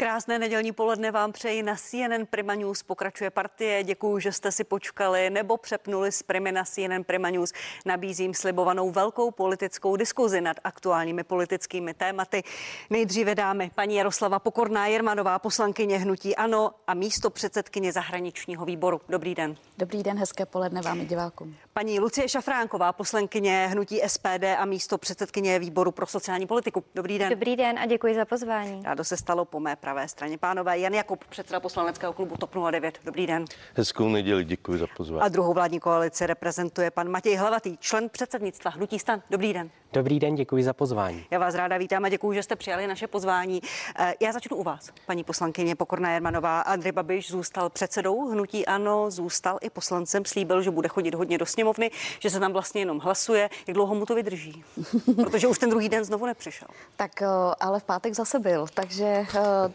Krásné nedělní poledne vám přeji na CNN Prima News. Pokračuje partie. Děkuji, že jste si počkali nebo přepnuli z Primy na CNN Prima News. Nabízím slibovanou velkou politickou diskuzi nad aktuálními politickými tématy. Nejdříve dámy paní Jaroslava Pokorná Jermanová, poslankyně Hnutí Ano a místo předsedkyně zahraničního výboru. Dobrý den. Dobrý den, hezké poledne vám i divákům. Paní Lucie Šafránková, poslankyně Hnutí SPD a místo předsedkyně výboru pro sociální politiku. Dobrý den. Dobrý den a děkuji za pozvání. Rádo se stalo po mé pravé straně. Pánové, Jan Jakub, předseda poslaneckého klubu TOP 09. Dobrý den. Hezkou neděli, děkuji za pozvání. A druhou vládní koalici reprezentuje pan Matěj Hlavatý, člen předsednictva Hnutí stan. Dobrý den. Dobrý den, děkuji za pozvání. Já vás ráda vítám a děkuji, že jste přijali naše pozvání. Eh, já začnu u vás, paní poslankyně Pokorná Jermanová. Andrej Babiš zůstal předsedou Hnutí Ano, zůstal i poslancem, slíbil, že bude chodit hodně do sněmovny, že se tam vlastně jenom hlasuje. Jak dlouho mu to vydrží? Protože už ten druhý den znovu nepřišel. Tak eh, ale v pátek zase byl, takže eh,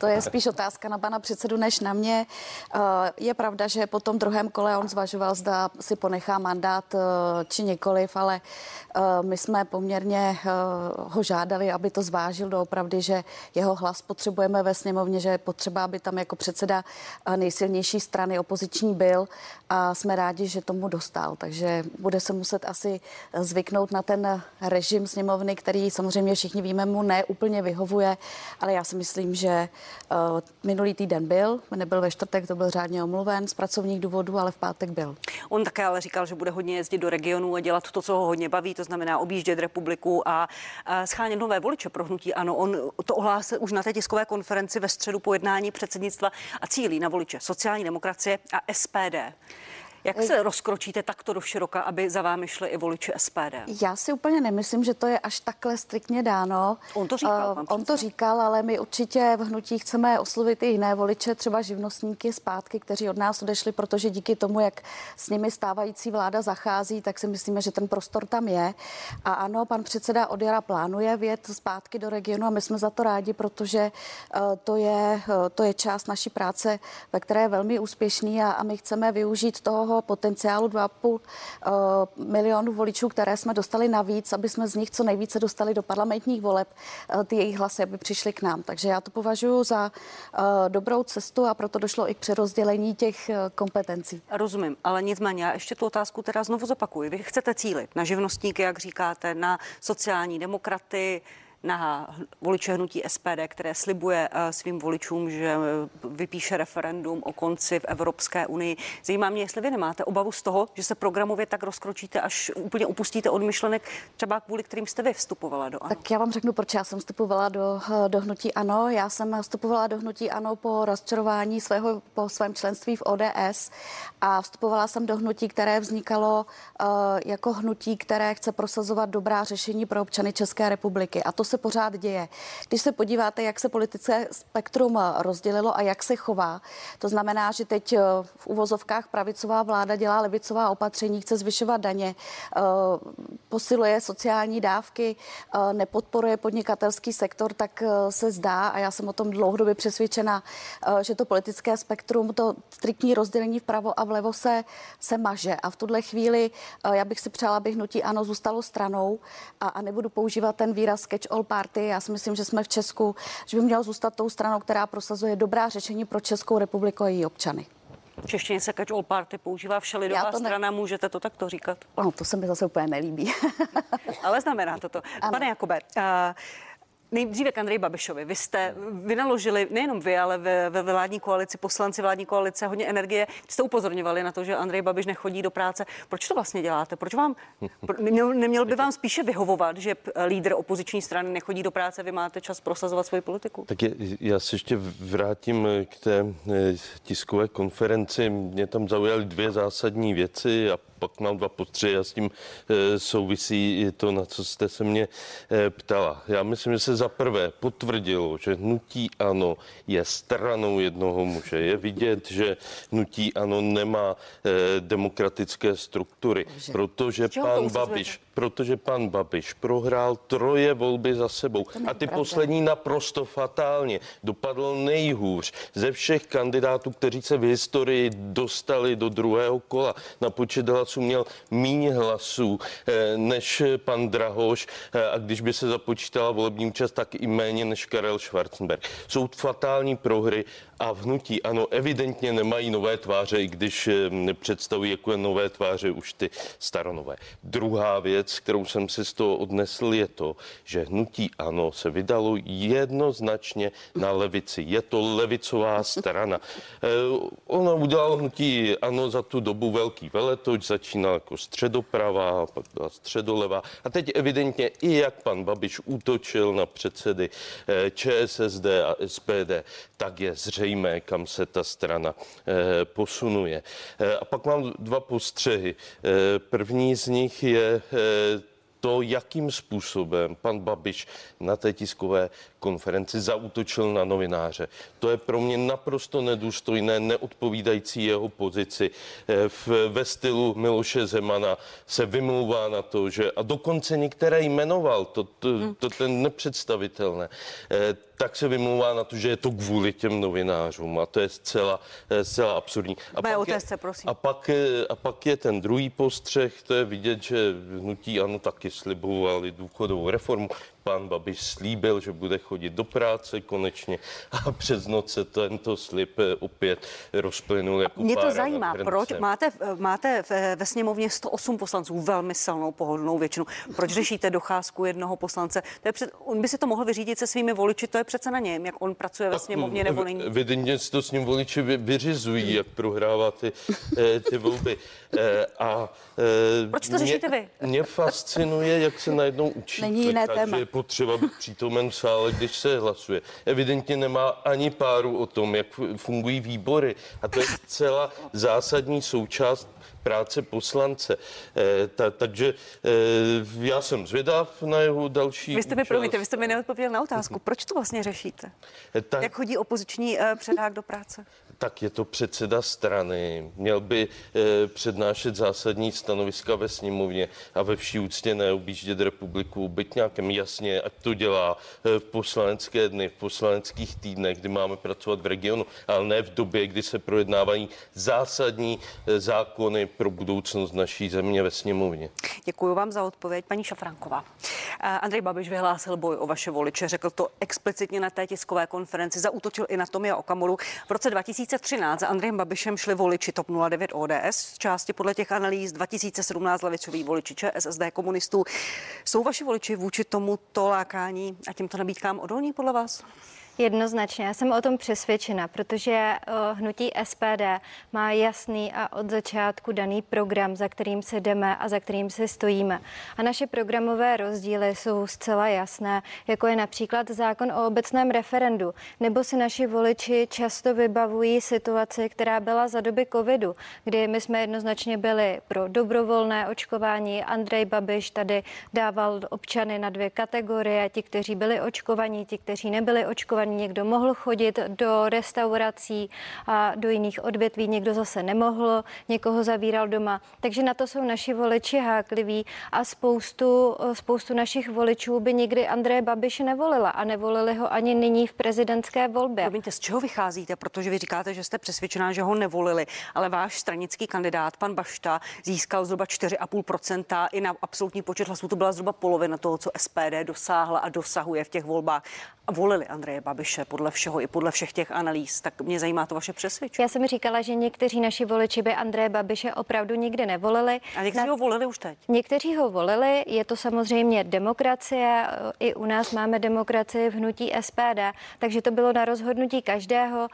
to je spíš otázka na pana předsedu než na mě. Je pravda, že po tom druhém kole on zvažoval, zda si ponechá mandát či nikoliv, ale my jsme poměrně eh, ho žádali, aby to zvážil doopravdy, že jeho hlas potřebujeme ve sněmovně, že je potřeba, aby tam jako předseda eh, nejsilnější strany opoziční byl a jsme rádi, že tomu dostal. Takže bude se muset asi zvyknout na ten režim sněmovny, který samozřejmě všichni víme mu ne úplně vyhovuje, ale já si myslím, že eh, minulý týden byl, nebyl ve čtvrtek, to byl řádně omluven z pracovních důvodů, ale v pátek byl. On také ale říkal, že bude hodně jezdit do regionů a dělat to, co ho hodně baví, to znamená objíždět republiku republiku a schánět nové voliče pro hnutí. Ano, on to ohlásil už na té tiskové konferenci ve středu po jednání předsednictva a cílí na voliče sociální demokracie a SPD. Jak se rozkročíte takto do široka, aby za vámi šli i voliči SPD? Já si úplně nemyslím, že to je až takhle striktně dáno. On to říkal. Uh, on to říkal, ale my určitě v hnutí chceme oslovit i jiné voliče, třeba živnostníky zpátky, kteří od nás odešli, protože díky tomu, jak s nimi stávající vláda zachází, tak si myslíme, že ten prostor tam je. A ano, pan předseda od jara plánuje vět zpátky do regionu a my jsme za to rádi, protože uh, to, je, uh, to je část naší práce, ve které je velmi úspěšný a, a my chceme využít toho toho potenciálu 2,5 uh, milionu voličů, které jsme dostali navíc, aby jsme z nich co nejvíce dostali do parlamentních voleb, uh, ty jejich hlasy, aby přišly k nám. Takže já to považuji za uh, dobrou cestu a proto došlo i k přerozdělení těch kompetencí. Rozumím, ale nicméně já ještě tu otázku teda znovu zopakuju. Vy chcete cílit na živnostníky, jak říkáte, na sociální demokraty, na voliče hnutí SPD, které slibuje eh, svým voličům, že eh, vypíše referendum o konci v Evropské unii. Zajímá mě, jestli vy nemáte obavu z toho, že se programově tak rozkročíte, až úplně upustíte od myšlenek, třeba kvůli kterým jste vy vstupovala do ANO. Tak já vám řeknu, proč já jsem vstupovala do, eh, do hnutí ANO. Já jsem vstupovala do hnutí ANO po rozčarování svého, po svém členství v ODS a vstupovala jsem do hnutí, které vznikalo uh, jako hnutí, které chce prosazovat dobrá řešení pro občany České republiky. A to se se pořád děje. Když se podíváte, jak se politické spektrum rozdělilo a jak se chová, to znamená, že teď eh, v uvozovkách pravicová vláda dělá levicová opatření, chce zvyšovat daně, eh, posiluje sociální dávky, eh, nepodporuje podnikatelský sektor, tak se zdá, a já jsem o tom dlouhodobě přesvědčena, že to politické spektrum, to striktní rozdělení vpravo a vlevo se, se maže. A v tuhle chvíli já bych si přála, aby hnutí ano zůstalo stranou a, a nebudu používat ten výraz catch all party. Já si myslím, že jsme v Česku, že by mělo zůstat tou stranou, která prosazuje dobrá řešení pro Českou republiku a její občany. V češtině se catch all party používá všelidová to ne... strana, můžete to takto říkat? No, to se mi zase úplně nelíbí. Ale znamená to to. Ano. Pane Jakobe, uh, Nejdříve k Andrej Babišovi. Vy jste vynaložili, nejenom vy, ale ve, ve vládní koalici, poslanci vládní koalice, hodně energie. Jste upozorňovali na to, že Andrej Babiš nechodí do práce. Proč to vlastně děláte? Proč vám, neměl, neměl by vám spíše vyhovovat, že lídr opoziční strany nechodí do práce, vy máte čas prosazovat svoji politiku? Tak je, já se ještě vrátím k té eh, tiskové konferenci. Mě tam zaujaly dvě zásadní věci a pak mám dva postřehy a s tím e, souvisí to, na co jste se mě e, ptala. Já myslím, že se za prvé potvrdilo, že hnutí ano je stranou jednoho muže. Je vidět, že hnutí ano nemá e, demokratické struktury, protože pan Babiš, protože pan Babiš prohrál troje volby za sebou. A ty poslední naprosto fatálně. Dopadl nejhůř ze všech kandidátů, kteří se v historii dostali do druhého kola. Na počet hlasů měl míň hlasů než pan Drahoš a když by se započítala volební účast, tak i méně než Karel Schwarzenberg. Jsou fatální prohry a v hnutí ano, evidentně nemají nové tváře, i když představují jako nové tváře už ty staronové. Druhá věc, kterou jsem si z toho odnesl, je to, že hnutí ano se vydalo jednoznačně na levici. Je to levicová strana. Eh, ona udělala hnutí ano za tu dobu velký veletoč, začínal jako středoprava, pak byla středoleva a teď evidentně i jak pan Babiš útočil na předsedy eh, ČSSD a SPD, tak je zřejmé, kam se ta strana eh, posunuje. A pak mám dva postřehy. První z nich je to, jakým způsobem pan Babiš na té tiskové konferenci zautočil na novináře. To je pro mě naprosto nedůstojné, neodpovídající jeho pozici. Eh, v, ve stylu Miloše Zemana se vymlouvá na to, že a dokonce některé jmenoval, to, to, hmm. to ten nepředstavitelné, eh, tak se vymlouvá na to, že je to kvůli těm novinářům a to je zcela, eh, zcela absurdní. A pak, otázce, je, prosím. A, pak, a pak je ten druhý postřeh, to je vidět, že hnutí ano taky slibovali důchodovou reformu pan Babiš slíbil, že bude chodit do práce konečně a přes noc se tento slib eh, opět rozplynul jako Mě to zajímá, proč máte, máte ve sněmovně 108 poslanců velmi silnou pohodlnou většinu. Proč řešíte docházku jednoho poslance? To je před, on by si to mohl vyřídit se svými voliči, to je přece na něm, jak on pracuje ve sněmovně nebo není. Evidentně si to s ním voliči vyřizují, jak prohrává ty, eh, ty volby. Eh, a, Proč to řešíte vy? Mě fascinuje, jak se najednou učí. Není jiné téma potřeba být přítomen v sále, když se hlasuje. Evidentně nemá ani páru o tom, jak fungují výbory. A to je celá zásadní součást práce poslance. E, ta, takže e, já jsem zvědav na jeho další Vy jste mi, promiňte, vy jste mi neodpověděl na otázku. Proč to vlastně řešíte? E, tak, Jak chodí opoziční předák do práce? tak je to předseda strany. Měl by přednášet zásadní stanoviska ve sněmovně a ve vší úctě neobjíždět republiku, být nějakém jasně, ať to dělá v poslanecké dny, v poslaneckých týdnech, kdy máme pracovat v regionu, ale ne v době, kdy se projednávají zásadní zákony pro budoucnost naší země ve sněmovně. Děkuji vám za odpověď, paní Šafranková. Andrej Babiš vyhlásil boj o vaše voliče, řekl to explicitně na té tiskové konferenci, zautočil i na Tomia Okamuru. V roce 2000 2013 za Andrejem Babišem šli voliči TOP 09 ODS, z části podle těch analýz 2017 levicoví voliči ČSSD komunistů. Jsou vaši voliči vůči tomuto lákání a těmto nabídkám odolní podle vás? Jednoznačně, já jsem o tom přesvědčena, protože eh, hnutí SPD má jasný a od začátku daný program, za kterým se jdeme a za kterým se stojíme. A naše programové rozdíly jsou zcela jasné, jako je například zákon o obecném referendu, nebo si naši voliči často vybavují situaci, která byla za doby covidu, kdy my jsme jednoznačně byli pro dobrovolné očkování. Andrej Babiš tady dával občany na dvě kategorie, ti, kteří byli očkovaní, ti, kteří nebyli očkovaní očkovaný, někdo mohl chodit do restaurací a do jiných odvětví, někdo zase nemohl, někoho zavíral doma. Takže na to jsou naši voliči hákliví a spoustu, spoustu našich voličů by nikdy Andreje Babiše nevolila a nevolili ho ani nyní v prezidentské volbě. Promiňte, z čeho vycházíte? Protože vy říkáte, že jste přesvědčená, že ho nevolili, ale váš stranický kandidát, pan Bašta, získal zhruba 4,5% i na absolutní počet hlasů. To byla zhruba polovina toho, co SPD dosáhla a dosahuje v těch volbách. A volili Andreje Babiše. Babiše podle všeho i podle všech těch analýz. Tak mě zajímá to vaše přesvědčení. Já jsem říkala, že někteří naši voliči by Andreje Babiše opravdu nikdy nevolili. A někteří Na... ho volili už teď. Někteří ho volili, je to samozřejmě demokracie. I u nás máme demokracii v hnutí SPD, takže to bylo na rozhodnutí každého.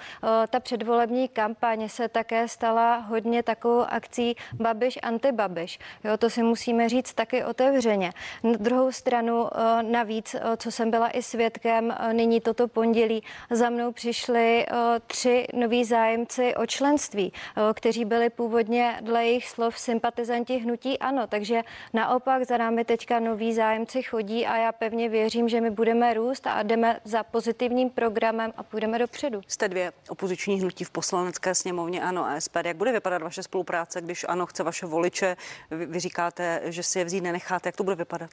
Ta předvolební kampaň se také stala hodně takovou akcí Babiš antibabiš. Jo, to si musíme říct taky otevřeně. Na druhou stranu navíc, co jsem byla i svědkem, nyní toto pondělí pondělí za mnou přišli eh, tři noví zájemci o členství, eh, kteří byli původně dle jejich slov sympatizanti hnutí ANO. Takže naopak za námi teďka noví zájemci chodí a já pevně věřím, že my budeme růst a jdeme za pozitivním programem a půjdeme dopředu. Jste dvě opoziční hnutí v poslanecké sněmovně ANO a SPD. Jak bude vypadat vaše spolupráce, když ANO chce vaše voliče? Vy, vy říkáte, že si je vzít nenecháte. Jak to bude vypadat?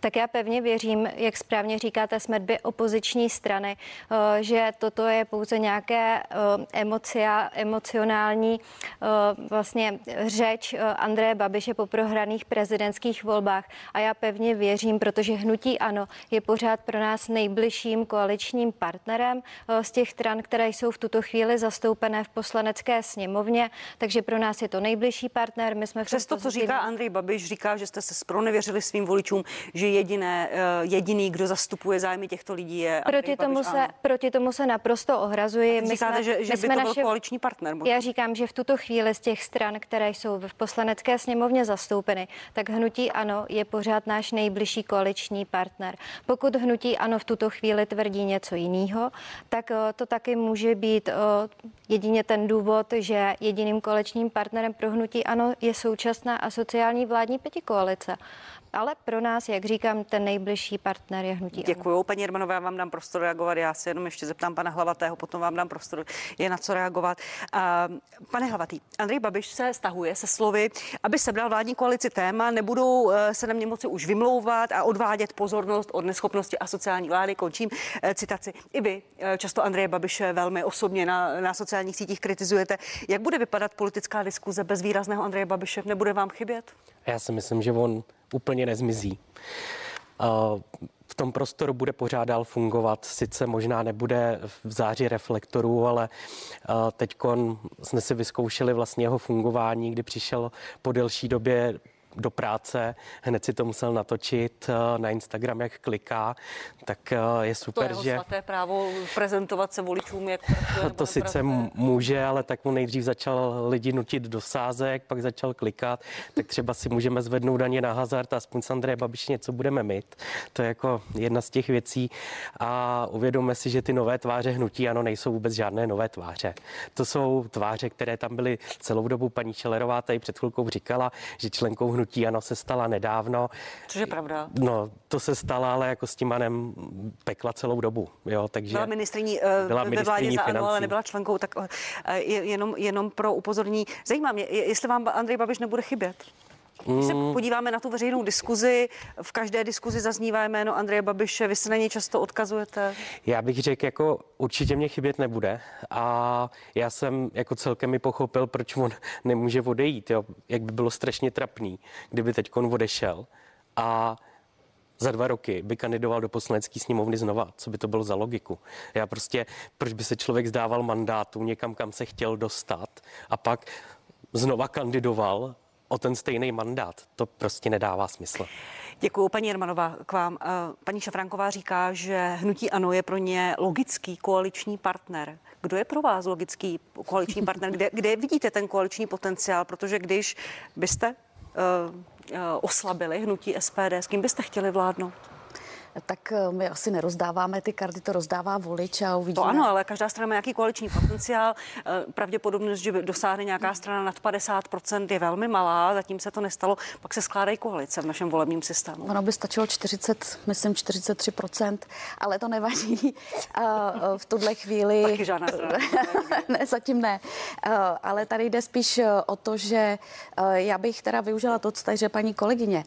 Tak já pevně věřím, jak správně říkáte, jsme dvě opoziční opoziční strany, že toto je pouze nějaké emocia, emocionální vlastně řeč Andreje Babiše po prohraných prezidentských volbách. A já pevně věřím, protože hnutí ano je pořád pro nás nejbližším koaličním partnerem z těch stran, které jsou v tuto chvíli zastoupené v poslanecké sněmovně, takže pro nás je to nejbližší partner. My jsme Přesto, co říká Andrej Babiš, říká, že jste se spronevěřili svým voličům, že jediné, eh, jediný, kdo zastupuje zájmy těchto lidí je proti tomu Babiš, se, proti tomu se naprosto ohrazuji. My Říkáte, jsme, že, že by jsme to byl naše, koaliční partner. Možná. Já říkám, že v tuto chvíli z těch stran, které jsou v poslanecké sněmovně zastoupeny, tak hnutí ano je pořád náš nejbližší koaliční partner. Pokud hnutí ano v tuto chvíli tvrdí něco jiného, tak eh, to taky může být eh, jedině ten důvod, že jediným koaličním partnerem pro hnutí ano je současná a sociální vládní pětikoalice. Ale pro nás, jak říkám, ten nejbližší partner je hnutí. Děkuji, paní Jermanová, já vám dám prostor reagovat. Já se jenom ještě zeptám pana Hlavatého, potom vám dám prostor, je na co reagovat. Uh, pane Hlavatý, Andrej Babiš se stahuje se slovy, aby sebral vládní koalici téma, nebudou uh, se na mě moci už vymlouvat a odvádět pozornost od neschopnosti a sociální vlády. Končím uh, citaci. I vy uh, často Andreje Babiše velmi osobně na, na sociálních sítích kritizujete. Jak bude vypadat politická diskuze bez výrazného Andreje Babiše? Nebude vám chybět? Já si myslím, že on úplně nezmizí. V tom prostoru bude pořád dál fungovat, sice možná nebude v září reflektorů, ale teď jsme si vyzkoušeli vlastně jeho fungování, kdy přišel po delší době do práce, hned si to musel natočit eh, na Instagram, jak kliká, tak eh, je super, to je že... právo prezentovat se voličům, jak To sice může, ale tak mu nejdřív začal lidi nutit do sázek, pak začal klikat, tak třeba si můžeme zvednout daně na hazard, aspoň s Andreje Babiš něco budeme mít. To je jako jedna z těch věcí a uvědomme si, že ty nové tváře hnutí, ano, nejsou vůbec žádné nové tváře. To jsou tváře, které tam byly celou dobu. Paní Čelerová tady před chvilkou říkala, že členkou hnutí hnutí ano se stala nedávno. Což je pravda. No, to se stala, ale jako s tím manem pekla celou dobu. Jo, takže byla ministriní, byla ve vládě za ANO, ale nebyla členkou, tak uh, jenom, jenom pro upozornění. Zajímá mě, jestli vám Andrej Babiš nebude chybět. Když se mm. podíváme na tu veřejnou diskuzi, v každé diskuzi zaznívá jméno Andreje Babiše, vy se na něj často odkazujete? Já bych řekl, jako určitě mě chybět nebude a já jsem jako celkem mi pochopil, proč on nemůže odejít, jo? jak by bylo strašně trapný, kdyby teď on odešel a za dva roky by kandidoval do poslanecké sněmovny znova. Co by to bylo za logiku? Já prostě, proč by se člověk zdával mandátu někam, kam se chtěl dostat a pak znova kandidoval o ten stejný mandát. To prostě nedává smysl. Děkuji, paní Jermanová, k vám. Eh, paní Šafranková říká, že hnutí ANO je pro ně logický koaliční partner. Kdo je pro vás logický koaliční partner? Kde, kde vidíte ten koaliční potenciál? Protože když byste uh, uh, oslabili hnutí SPD, s kým byste chtěli vládnout? Tak eh, my asi nerozdáváme ty karty, to rozdává volič a uvidíme. To ano, ale každá strana má nějaký koaliční potenciál. Eh, pravděpodobnost, že dosáhne nějaká strana nad 50% je velmi malá, zatím se to nestalo, pak se skládají koalice v našem volebním systému. Ono by stačilo 40, myslím 43%, ale to nevadí. A eh, v tuhle chvíli... Taky žádná strana. ne, zatím ne. Ale tady jde spíš o to, že já bych teda využila to, co tady paní kolegyně.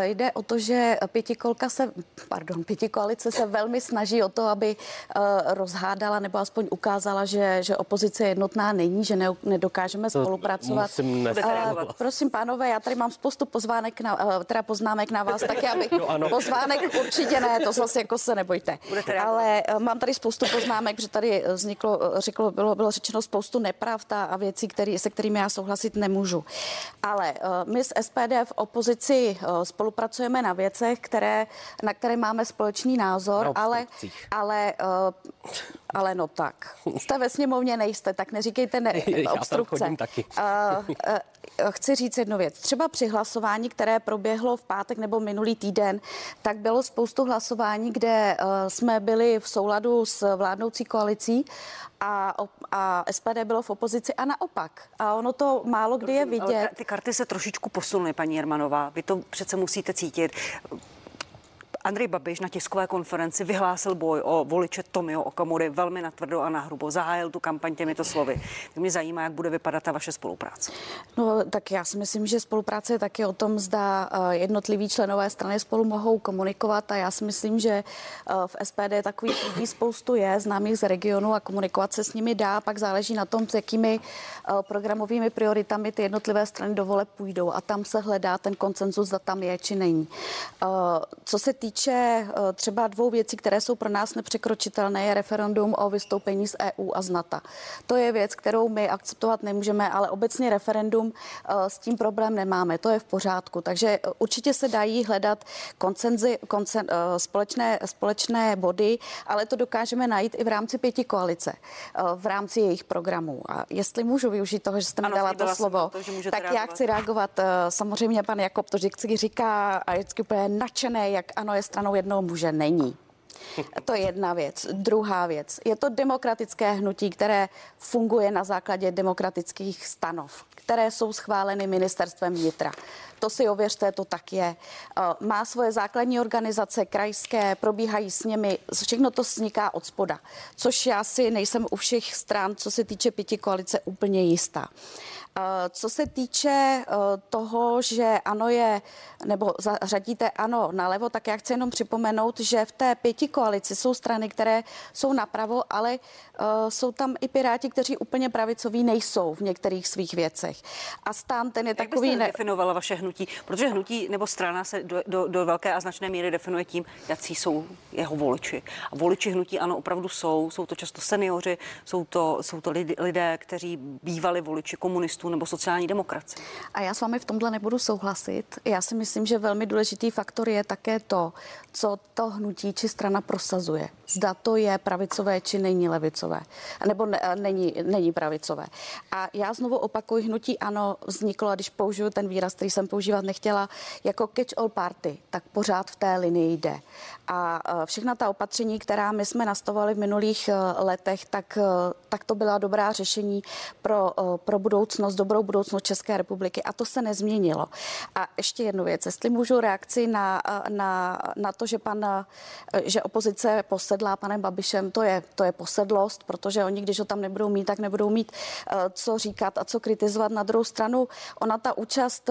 Jde o to, že pětikolka se pardon, pěti koalice se velmi snaží o to, aby uh, rozhádala nebo aspoň ukázala, že, že opozice jednotná není, že ne, nedokážeme to spolupracovat. Uh, prosím, pánové, já tady mám spoustu pozvánek na, uh, teda poznámek na vás, tak aby no, pozvánek určitě ne, to zase jako se nebojte. Ale uh, mám tady spoustu poznámek, že tady vzniklo, řeklo, bylo, bylo řečeno spoustu nepravd a věcí, který, se kterými já souhlasit nemůžu. Ale uh, my z SPD v opozici uh, spolupracujeme na věcech, které, na které má máme společný názor, ale, ale, uh, ale no tak. Jste ve sněmovně, nejste, tak neříkejte ne, obstrukce. Já taky. Uh, uh, chci říct jednu věc. Třeba při hlasování, které proběhlo v pátek nebo minulý týden, tak bylo spoustu hlasování, kde uh, jsme byli v souladu s vládnoucí koalicí a, a SPD bylo v opozici a naopak. A ono to málo kdy je vidět. Ty karty se trošičku posunuly, paní Jermanová. Vy to přece musíte cítit Andrej Babiš na tiskové konferenci vyhlásil boj o voliče Tomio Okamury velmi natvrdo a nahrubo. Zahájil tu kampaň těmito slovy. Tak mě zajímá, jak bude vypadat ta vaše spolupráce. No, tak já si myslím, že spolupráce je taky o tom, zda eh, jednotliví členové strany spolu mohou komunikovat a já si myslím, že eh, v SPD takových lidí spoustu je, známých z regionu a komunikovat se s nimi dá, pak záleží na tom, s jakými eh, programovými prioritami ty jednotlivé strany do vole půjdou a tam se hledá ten koncenzus, zda tam je či není. Co se týče třeba dvou věcí, které jsou pro nás nepřekročitelné, je referendum o vystoupení z EU a z NATO. To je věc, kterou my akceptovat nemůžeme, ale obecně referendum s tím problém nemáme, to je v pořádku. Takže určitě se dají hledat koncenzy, koncen, společné, společné body, ale to dokážeme najít i v rámci pěti koalice, v rámci jejich programů. A jestli můžu využít toho, že jste mi dala to slovo, to, tak reagovat. já chci reagovat. Samozřejmě pan Jakob to vždycky říká a je vždycky úplně nadšené, jak ano je stranou jednoho muže. Není. To je jedna věc. Druhá věc. Je to demokratické hnutí, které funguje na základě demokratických stanov, které jsou schváleny ministerstvem vnitra. To si ověřte, to tak je. Eh, má svoje základní organizace, krajské, probíhají s nimi, všechno to vzniká od spoda, což já si nejsem u všech stran, co se týče pěti koalice, úplně jistá. Eh, co se týče eh, toho, že ano je, nebo zařadíte ano nalevo, tak já chci jenom připomenout, že v té pěti koalici jsou strany, které jsou napravo, ale uh, jsou tam i piráti, kteří úplně pravicoví nejsou v některých svých věcech. A stán ten je Jak takový... Jak ne... definovala vaše hnutí? Protože hnutí nebo strana se do, do, do velké a značné míry definuje tím, jaký jsou jeho voliči. A voliči hnutí ano opravdu jsou. Jsou to často seniori, jsou to, jsou to lidé, kteří bývali voliči komunistů nebo sociální demokracie. A já s vámi v tomhle nebudu souhlasit. Já si myslím, že velmi důležitý faktor je také to, co to hnutí či strana prosazuje. Zda to je pravicové či není levicové, nebo ne, není, není pravicové. A já znovu opakuju, hnutí ano vzniklo, a když použiju ten výraz, který jsem používat nechtěla, jako catch-all party, tak pořád v té linii jde. A e, všechna ta opatření, která my jsme nastavovali v minulých e, letech, tak, tak to byla dobrá řešení pro, pro budoucnost, dobrou budoucnost České republiky a to se nezměnilo. A ještě jednu věc, jestli můžu reakci na, na, na to, že, pan, že opozice posedlá panem Babišem, to je, to je posedlost, protože oni, když ho tam nebudou mít, tak nebudou mít co říkat a co kritizovat. Na druhou stranu, ona ta účast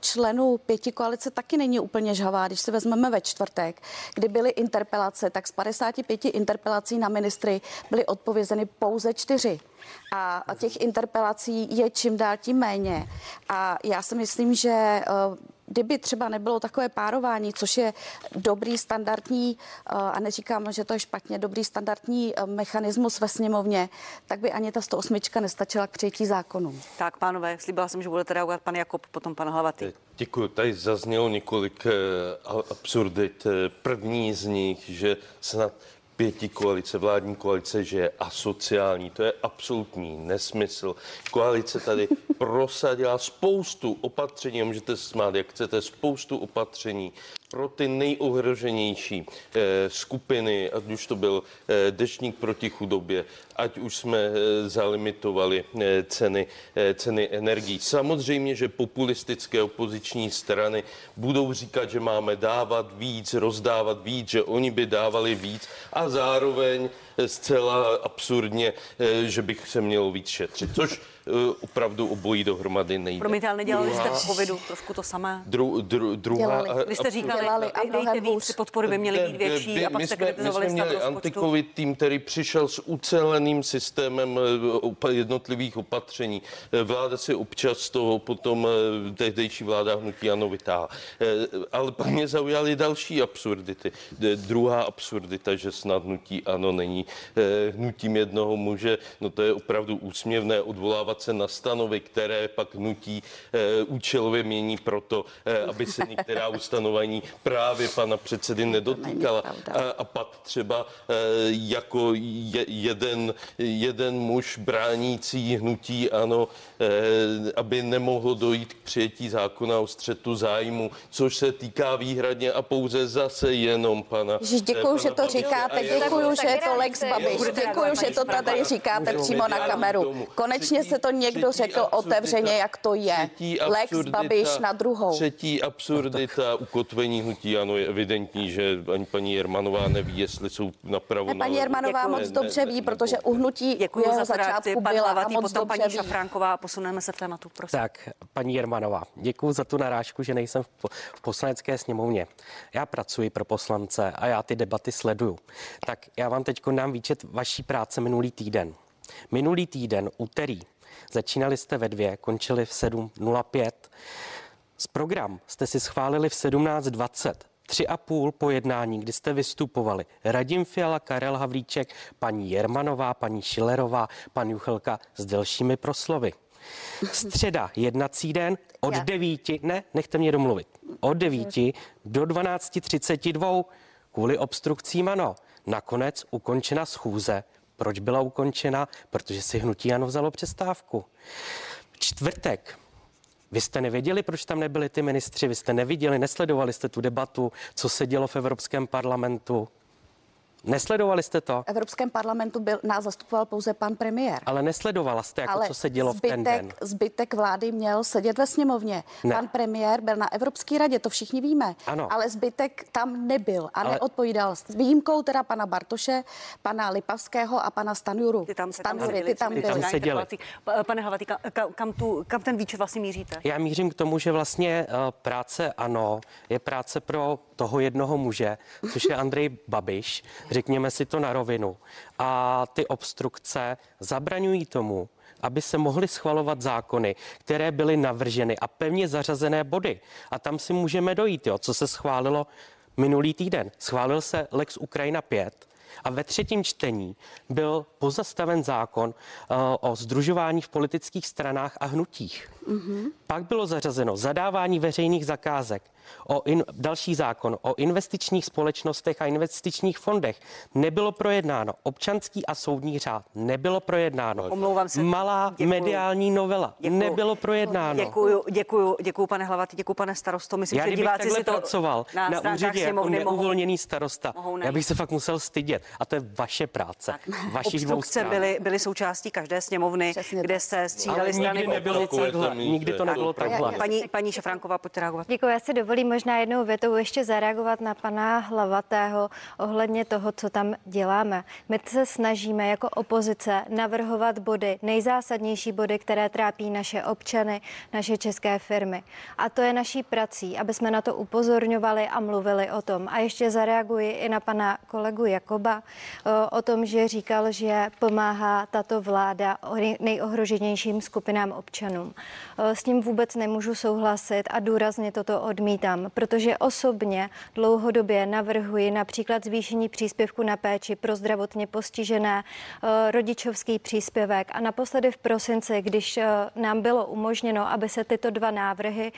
členů pěti koalice taky není úplně žhavá. Když si vezmeme ve čtvrtek, kdy byly interpelace, tak z 55 interpelací na ministry byly odpovězeny pouze čtyři a těch interpelací je čím dál tím méně. A já si myslím, že eh, kdyby třeba nebylo takové párování, což je dobrý standardní, eh, a neříkám, že to je špatně, dobrý standardní eh, mechanismus ve sněmovně, tak by ani ta 108 nestačila k přijetí zákonu. Tak, pánové, slíbila jsem, že budete reagovat pan Jakob, potom pan Hlavatý. Děkuji. Tady zaznělo několik absurdit. První z nich, že snad pěti koalice, vládní koalice, že je asociální. To je absolutní nesmysl. Koalice tady prosadila spoustu opatření, můžete se smát, jak chcete, spoustu opatření pro ty nejohroženější eh, skupiny, ať už to byl eh, dešník proti chudobě, ať už jsme eh, zalimitovali eh, ceny, eh, ceny energií. Samozřejmě, že populistické opoziční strany budou říkat, že máme dávat víc, rozdávat víc, že oni by dávali víc a zároveň zcela absurdně, že bych se mělo víc šetřit, což opravdu obojí dohromady nejde. Promiňte, ale nedělali jste v covidu trošku to samé? Dru, dru, druhá, Vy jste říkali, dělali a dejte víc, ty podpory by měly být větší a pak jste kritizovali My jsme měli antikový tým, který přišel s uceleným systémem jednotlivých opatření. Vláda si občas z toho potom tehdejší vláda hnutí ano vytáhla. Ale pak mě zaujaly další absurdity. Druhá absurdita, že snad hnutí ano není hnutím jednoho muže, no to je opravdu úsměvné odvolávat se na stanovy, které pak hnutí účelově mění proto, aby se některá ustanovení právě pana předsedy nedotýkala. A, a pak třeba jako je, jeden, jeden muž bránící hnutí ano, aby nemohlo dojít k přijetí zákona o střetu zájmu, což se týká výhradně a pouze zase jenom pana. Děkuji, že to říkáte, děkuji, že je to Lex Babiš, děkuji, že to tady říkáte přímo na kameru. Konečně se to to někdo třetí řekl absurdita- otevřeně, jak to je. třetí Lex absurdita- Babiš na druhou. Třetí absurdita ukotvení hnutí, ano, je evidentní, že ani paní Jermanová neví, jestli jsou napravo. Ne, paní. Jermanová Děkuji. moc Ne, dobře ne, ví, ne, protože u hnutí Děkuji jeho za tu začátku. Pan byla a moc potom dobře paní ví. Šafránková a posuneme se v tématu, prosím. Tak, paní Jermanová, děkuji za tu narážku, že nejsem v, po- v poslanecké sněmovně. Já pracuji pro poslance a já ty debaty sleduju. Tak já vám teď dám výčet vaší práce minulý týden. Minulý týden, úterý, začínali jste ve dvě, končili v 7.05. Z program jste si schválili v 17.20. Tři a půl po jednání, kdy jste vystupovali Radim Fiala, Karel Havlíček, paní Jermanová, paní Šilerová, pan Juchelka s delšími proslovy. Středa, jednací den od Já- devíti, ne, nechte mě domluvit, od devíti do 12.32 kvůli obstrukcím ano. Nakonec ukončena schůze. Proč byla ukončena? Protože si hnutí ano vzalo přestávku. Čtvrtek, vy jste nevěděli, proč tam nebyli ty ministři, vy jste neviděli, nesledovali jste tu debatu, co se dělo v Evropském parlamentu. Nesledovali jste to, V Evropském parlamentu byl, nás zastupoval pouze pan premiér. ale nesledovala jste, jako co se dělo v ten den. zbytek, zbytek vlády měl sedět ve sněmovně. Ne. Pan premiér byl na Evropské radě, to všichni víme. Ano. Ale zbytek tam nebyl a Ale- neodpovídal. S výjimkou teda pana Bartoše, pana Lipavského a pana Stanjuru. Ty tam, ty tam Stanjury, seděli, ty tam tři tam na seděli. Pane Hlavatý, ka- ka- kam, tu, kam ten výčet vlastně míříte? Já mířím k tomu, že vlastně eh, práce ano, je práce pro toho jednoho muže, což je Andrej Babiš, řekněme si to na rovinu. A ty obstrukce zabraňují tomu, aby se mohly schvalovat zákony, které byly navrženy a pevně zařazené body. A tam si můžeme dojít, jo, co se schválilo minulý týden. Schválil se Lex Ukrajina 5, a ve třetím čtení byl pozastaven zákon uh, o združování v politických stranách a hnutích. Mm-hmm. Pak bylo zařazeno zadávání veřejných zakázek, o in, další zákon o investičních společnostech a investičních fondech. Nebylo projednáno. Občanský a soudní řád nebylo projednáno. Omlouvám se. Malá Děkuju. mediální novela Děkuju. nebylo projednáno. Děkuju, děkuju, děkuju, pane Hlavatý, děkuju, pane starosto. Myslím, Já že kdybych diváci takhle si to pracoval na, na úřadě jako sněmovny mohou- neuvolněný starosta, mohou já bych se fakt musel stydět. A to je vaše práce, vašich dvou Obstrukce stran. byly, byly součástí každé sněmovny, Přesně kde se střídaly Ale strany nikdy nebylo opozice. Nikdy to nebylo takhle. Paní, paní Šafránková, pojďte reagovat. Děkuji, já si dovolím možná jednou větou ještě zareagovat na pana Hlavatého ohledně toho, co tam děláme. My se snažíme jako opozice navrhovat body, nejzásadnější body, které trápí naše občany, naše české firmy. A to je naší prací, aby jsme na to upozorňovali a mluvili o tom. A ještě zareaguji i na pana kolegu Jakoba o, o tom, že říkal, že pomáhá tato vláda o- nejohroženějším skupinám občanům. O, S tím vůbec nemůžu souhlasit a důrazně toto odmítám, protože osobně dlouhodobě navrhuji například zvýšení příspěvku na péči pro zdravotně postižené, o, rodičovský příspěvek a naposledy v prosinci, když o, nám bylo umožněno, aby se tyto dva návrhy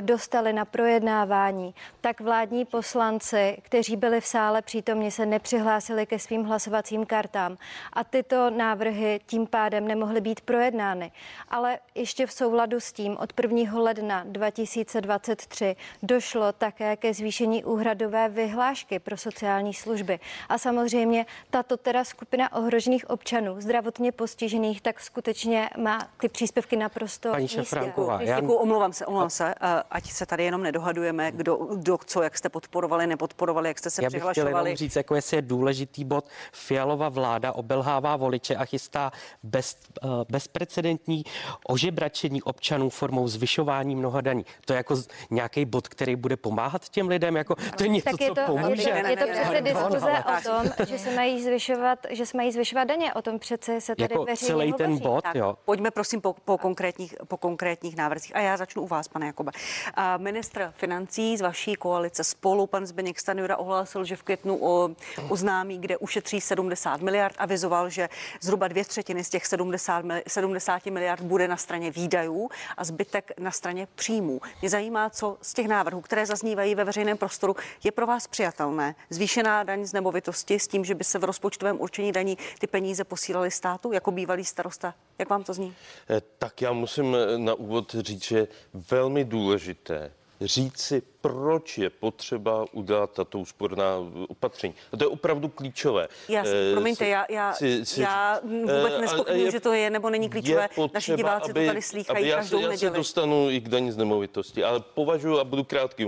dostaly na projednávání, tak vládní poslanci, kteří byli v sále přítomni, se nepřihlásili ke svým hlasovacím kartám a tyto návrhy tím pádem nemohly být projednány. Ale ještě v souladu s tím od 1. ledna 2023 došlo také ke zvýšení úhradové vyhlášky pro sociální služby. A samozřejmě tato teda skupina ohrožených občanů, zdravotně postižených, tak skutečně má ty příspěvky naprosto Paní nízké. Šafránková, já- Děkuju, omlouvám se, omlouvám se, eh, ať se tady jenom nedohadujeme, kdo, kdo co, jak jste podporovali, nepodporovali, jak jste se Já bych chtěl přihlašovali. jenom říct, jako jestli je důležitý bod. Fialova vláda obelhává voliče a chystá bez, uh, bezprecedentní ožebračení občanů formou zvyšování mnoha daní. To je jako nějaký bod, který bude pomáhat těm lidem, jako to je něco, tak je co to, je pomůže. to, Ne, ne, je to přece diskuze o tom, že se mají zvyšovat, že se mají zvyšovat daně. O tom přece se tady Jako veřejně celý ten hovoří. bod, Tak, jo. pojďme prosím po, po, konkrétních, po konkrétních návrzích. A já začnu u vás, pane Jakobe. A ministr financí z vaší koalice spolu, pan Zbeněk Stanjura, ohlásil, že v květnu o, oznámí, kde ušetří 70 miliard, avizoval, že zhruba dvě třetiny z těch 70, mil- 70 miliard bude na straně výdajů a zbytek na straně příjmů. Mě zajímá, co z těch návrhů, které zaznívají ve veřejném prostoru, je pro vás přijatelné. Zvýšená daň z nemovitosti s tím, že by se v rozpočtovém určení daní ty peníze posílaly státu jako bývalý starosta. Jak vám to zní? Eh, Tak já musím eh, na úvod říct, že velmi důležité říct si proč je potřeba udělat tato úsporná opatření. A to je opravdu klíčové. Já, Eh, promiňte, si- já, já, si- si- já vůbec eh, a- nespochybnuju, že to je nebo není klíčové. je potřeba, Naši diváci to tady slýchají aby já, každou se, já se neděli. dostanu i k daní z nemovitosti, ale považuji a budu krátký,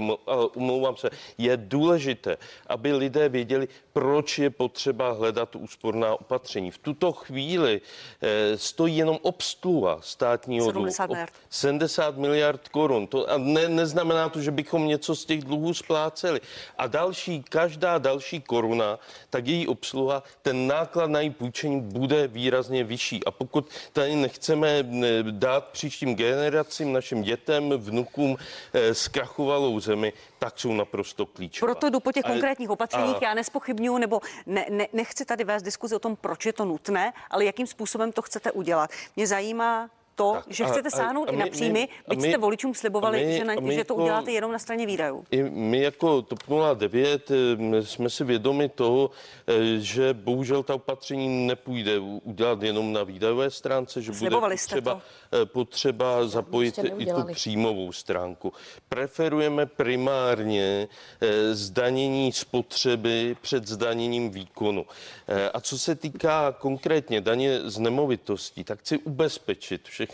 umlouvám se, je důležité, aby lidé věděli, proč je potřeba hledat úsporná opatření. V tuto chvíli eh, stojí jenom obsluha státního 70 dluhu. miliard. 70 miliard korun. To, a ne, neznamená to, že bychom něco z těch dluhů spláceli. A další, každá další koruna, tak její obsluha, ten náklad na její půjčení bude výrazně vyšší. A pokud tady nechceme ne, dát příštím generacím, našim dětem, vnukům eh, zkrachovalou zemi, tak jsou naprosto klíčové. Proto jdu po těch A- konkrétních opatřeních. a- Já nespochybnuju nebo ne, ne, nechci tady vést diskuzi o tom, proč je to nutné, ale jakým způsobem to chcete udělat. Mě zajímá to, Tak že a- chcete a- sáhnout a i my- na příjmy, my- a byť my- jste voličům slibovali, a my- že, na, a my že to jako- uděláte jenom na straně výdajů. I my jako TOP 09 eh, jsme si vědomi toho, eh, že bohužel ta opatření nepůjde udělat jenom na výdajové stránce, že bude Slibovali jste potřeba, eh, potřeba zapojit i tu příjmovou stránku. Preferujeme primárně zdanění spotřeby před zdaněním výkonu. A co se týká konkrétně daně z nemovitostí, tak chci ubezpečit všechny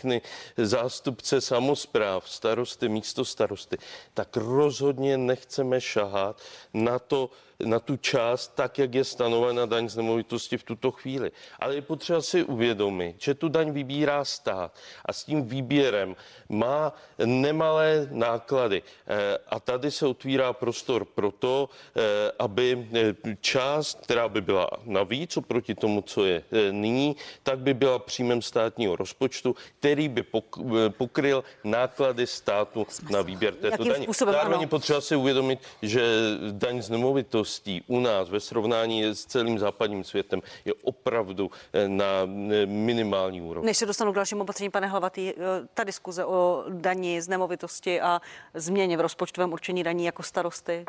zástupce samozpráv, starosty, místo starosty, tak rozhodně nechceme šahat na to, na tu část, tak jak je stanovena daň z nemovitosti v tuto chvíli. Ale je potřeba si uvědomit, že tu daň vybírá stát a s tím výběrem má nemalé náklady. Eh, A tady se otvírá prostor pro to, eh, aby eh, část, která by byla navíc oproti tomu, co je nyní, tak by byla příjmem státního rozpočtu, který by pok- pokryl náklady státu na výběr této Jakým daně. způsobem, Zároveň ano. potřeba si uvědomit, že daň z nemovitostí u nás ve srovnání s celým západním světem je opravdu eh, na eh, minimální úrovni. Než se dostanu k dalšímu opatření, pane Hlavatý, eh, ta diskuze o daní z nemovitosti a změně v rozpočtovém určení daní jako starosty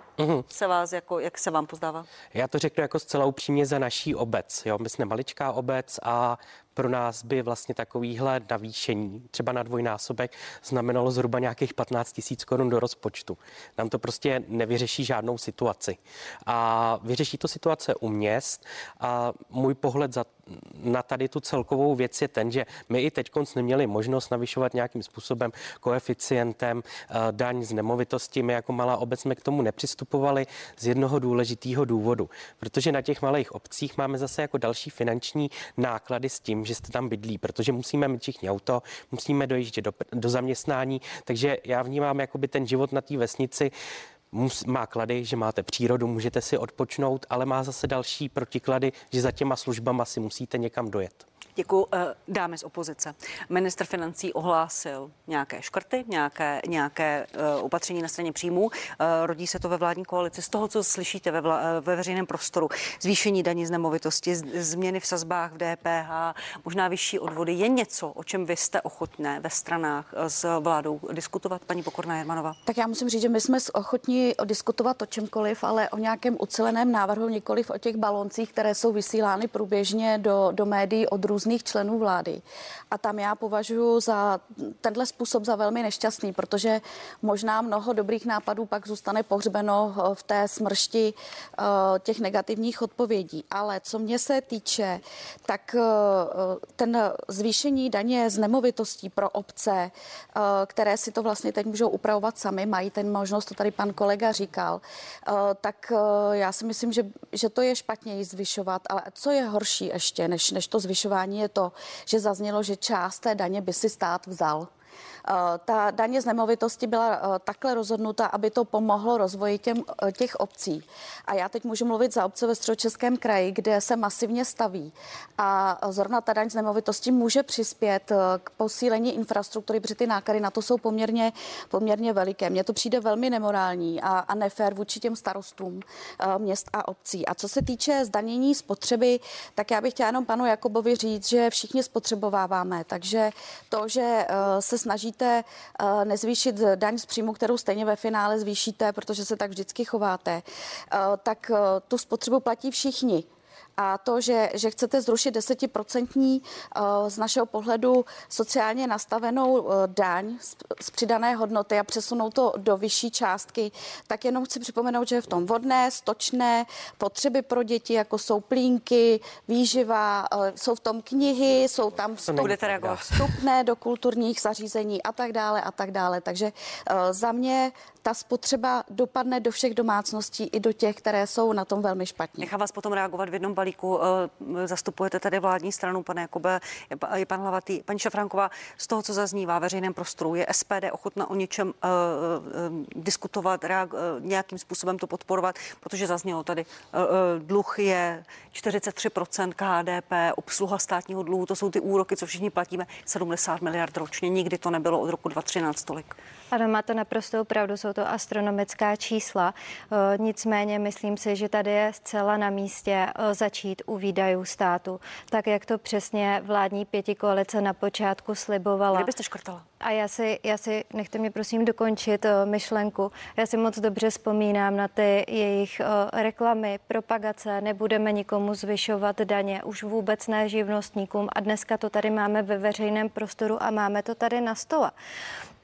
se vás, jako, jak se vám pozdává? Já to řeknu jako zcela upřímně za naší obec. Jo? My jsme maličká obec a pro nás by vlastně takovýhle navýšení, třeba na dvojnásobek, znamenalo zhruba nějakých 15 tisíc korun do rozpočtu. Nám to prostě nevyřeší žádnou situaci. A vyřeší to situace u měst a můj pohled za, na tady tu celkovou věc je ten, že my i teď neměli možnost navyšovat nějakým způsobem koeficientem eh, daň z nemovitosti. My jako malá obec jsme k tomu nepřistupovali z jednoho důležitého důvodu, protože na těch malých obcích máme zase jako další finanční náklady s tím, že jste tam bydlí, protože musíme mít všichni auto, musíme dojíždět do, do zaměstnání, takže já vnímám jakoby ten život na té vesnici má klady, že máte přírodu, můžete si odpočnout, ale má zase další protiklady, že za těma službama si musíte někam dojet. Děkuji. Eh, Dámy z opozice. Minister financí ohlásil nějaké škrty, nějaké, nějaké eh, opatření na straně příjmů. Eh, Rodí se to ve vládní koalici. Z toho, co slyšíte ve, vla, ve veřejném prostoru, zvýšení daní z nemovitosti, změny v sazbách v DPH, možná vyšší odvody, je něco, o čem vy jste ochotné ve stranách s vládou diskutovat, paní Pokorná Jermanová? Tak já musím říct, že my jsme ochotní diskutovat o čemkoliv, ale o nějakém uceleném návrhu, nikoliv o těch baloncích, které jsou vysílány průběžně do, do médií od různých členů vlády. A tam já považuji za tenhle způsob za velmi nešťastný, protože možná mnoho dobrých nápadů pak zůstane pohřbeno eh, v té smršti eh, těch negativních odpovědí. Ale co mě se týče, tak eh, ten zvýšení daně z nemovitostí pro obce, které si to vlastně teď můžou upravovat sami, mají ten možnost, to tady pan kolega říkal, tak já si myslím, že, že to je špatně ji zvyšovat, ale co je horší ještě než, než to zvyšování je to, že zaznělo, že část té daně by si stát vzal. Eh, Ta daně z nemovitosti byla eh, takhle rozhodnuta, aby to pomohlo rozvoji těm, eh, těch obcí. A já teď můžu mluvit za obce ve středočeském kraji, kde se masivně staví. A zrovna ta daň z nemovitosti může přispět k posílení infrastruktury, protože ty náklady na to jsou poměrně, poměrně veliké. Mně to přijde velmi nemorální a, a nefér vůči těm starostům měst a obcí. A co se týče zdanění spotřeby, tak já bych chtěla jenom panu Jakobovi říct, že všichni spotřebováváme. Takže to, že se snažíte eh, nezvýšit daň z příjmu, kterou stejně ve finále zvýšíte, protože se tak vždycky chováte, eh, tak eh, tu spotřebu platí všichni. A to, že, že chcete zrušit desetiprocentní z našeho pohledu sociálně nastavenou daň z, z přidané hodnoty a přesunout to do vyšší částky, tak jenom chci připomenout, že je v tom vodné, stočné, potřeby pro děti, jako jsou plínky, výživa, jsou v tom knihy, jsou tam vstupné do kulturních zařízení a tak dále a tak dále. Takže za mě ta spotřeba dopadne do všech domácností i do těch, které jsou na tom velmi špatně. Nechám vás potom reagovat v jednom balíku. Eh, zastupujete tady vládní stranu, pane Jakube, je pan Hlavatý. Paní Šafránková, z toho, co zaznívá veřejném prostoru, je SPD ochotna o něčem uh, uh, diskutovat, nějakým způsobem to podporovat, protože zaznělo tady, uh, dluh je 43% KDP, obsluha státního dluhu, to jsou ty úroky, co všichni platíme, 70 miliard ročně. Nikdy to nebylo od roku 2013 tolik. Ano, máte naprostou pravdu, jsou to astronomická čísla. E, nicméně myslím si, že tady je zcela na místě e, začít u výdajů státu, tak jak to přesně vládní pěti koalice na počátku slibovala. Kdybyste škrtala? A já si, já si, nechte mě prosím dokončit uh, myšlenku. Já si moc dobře vzpomínám na ty jejich reklamy, propagace, nebudeme nikomu zvyšovat daně, už vůbec ne živnostníkům a dneska to tady máme ve veřejném prostoru a máme to tady na stole.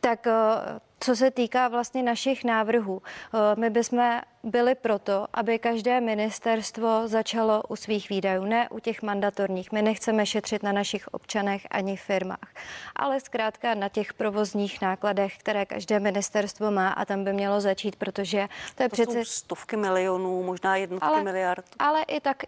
Tak uh, co se týká vlastně našich návrhů, eh, my bychom byli proto, aby každé ministerstvo začalo u svých výdajů, ne u těch mandatorních. My nechceme šetřit na našich občanech ani firmách, ale zkrátka na těch provozních nákladech, které každé ministerstvo má a tam by mělo začít, protože to je to přece... stovky milionů, možná jednotky ale, miliard. Ale i tak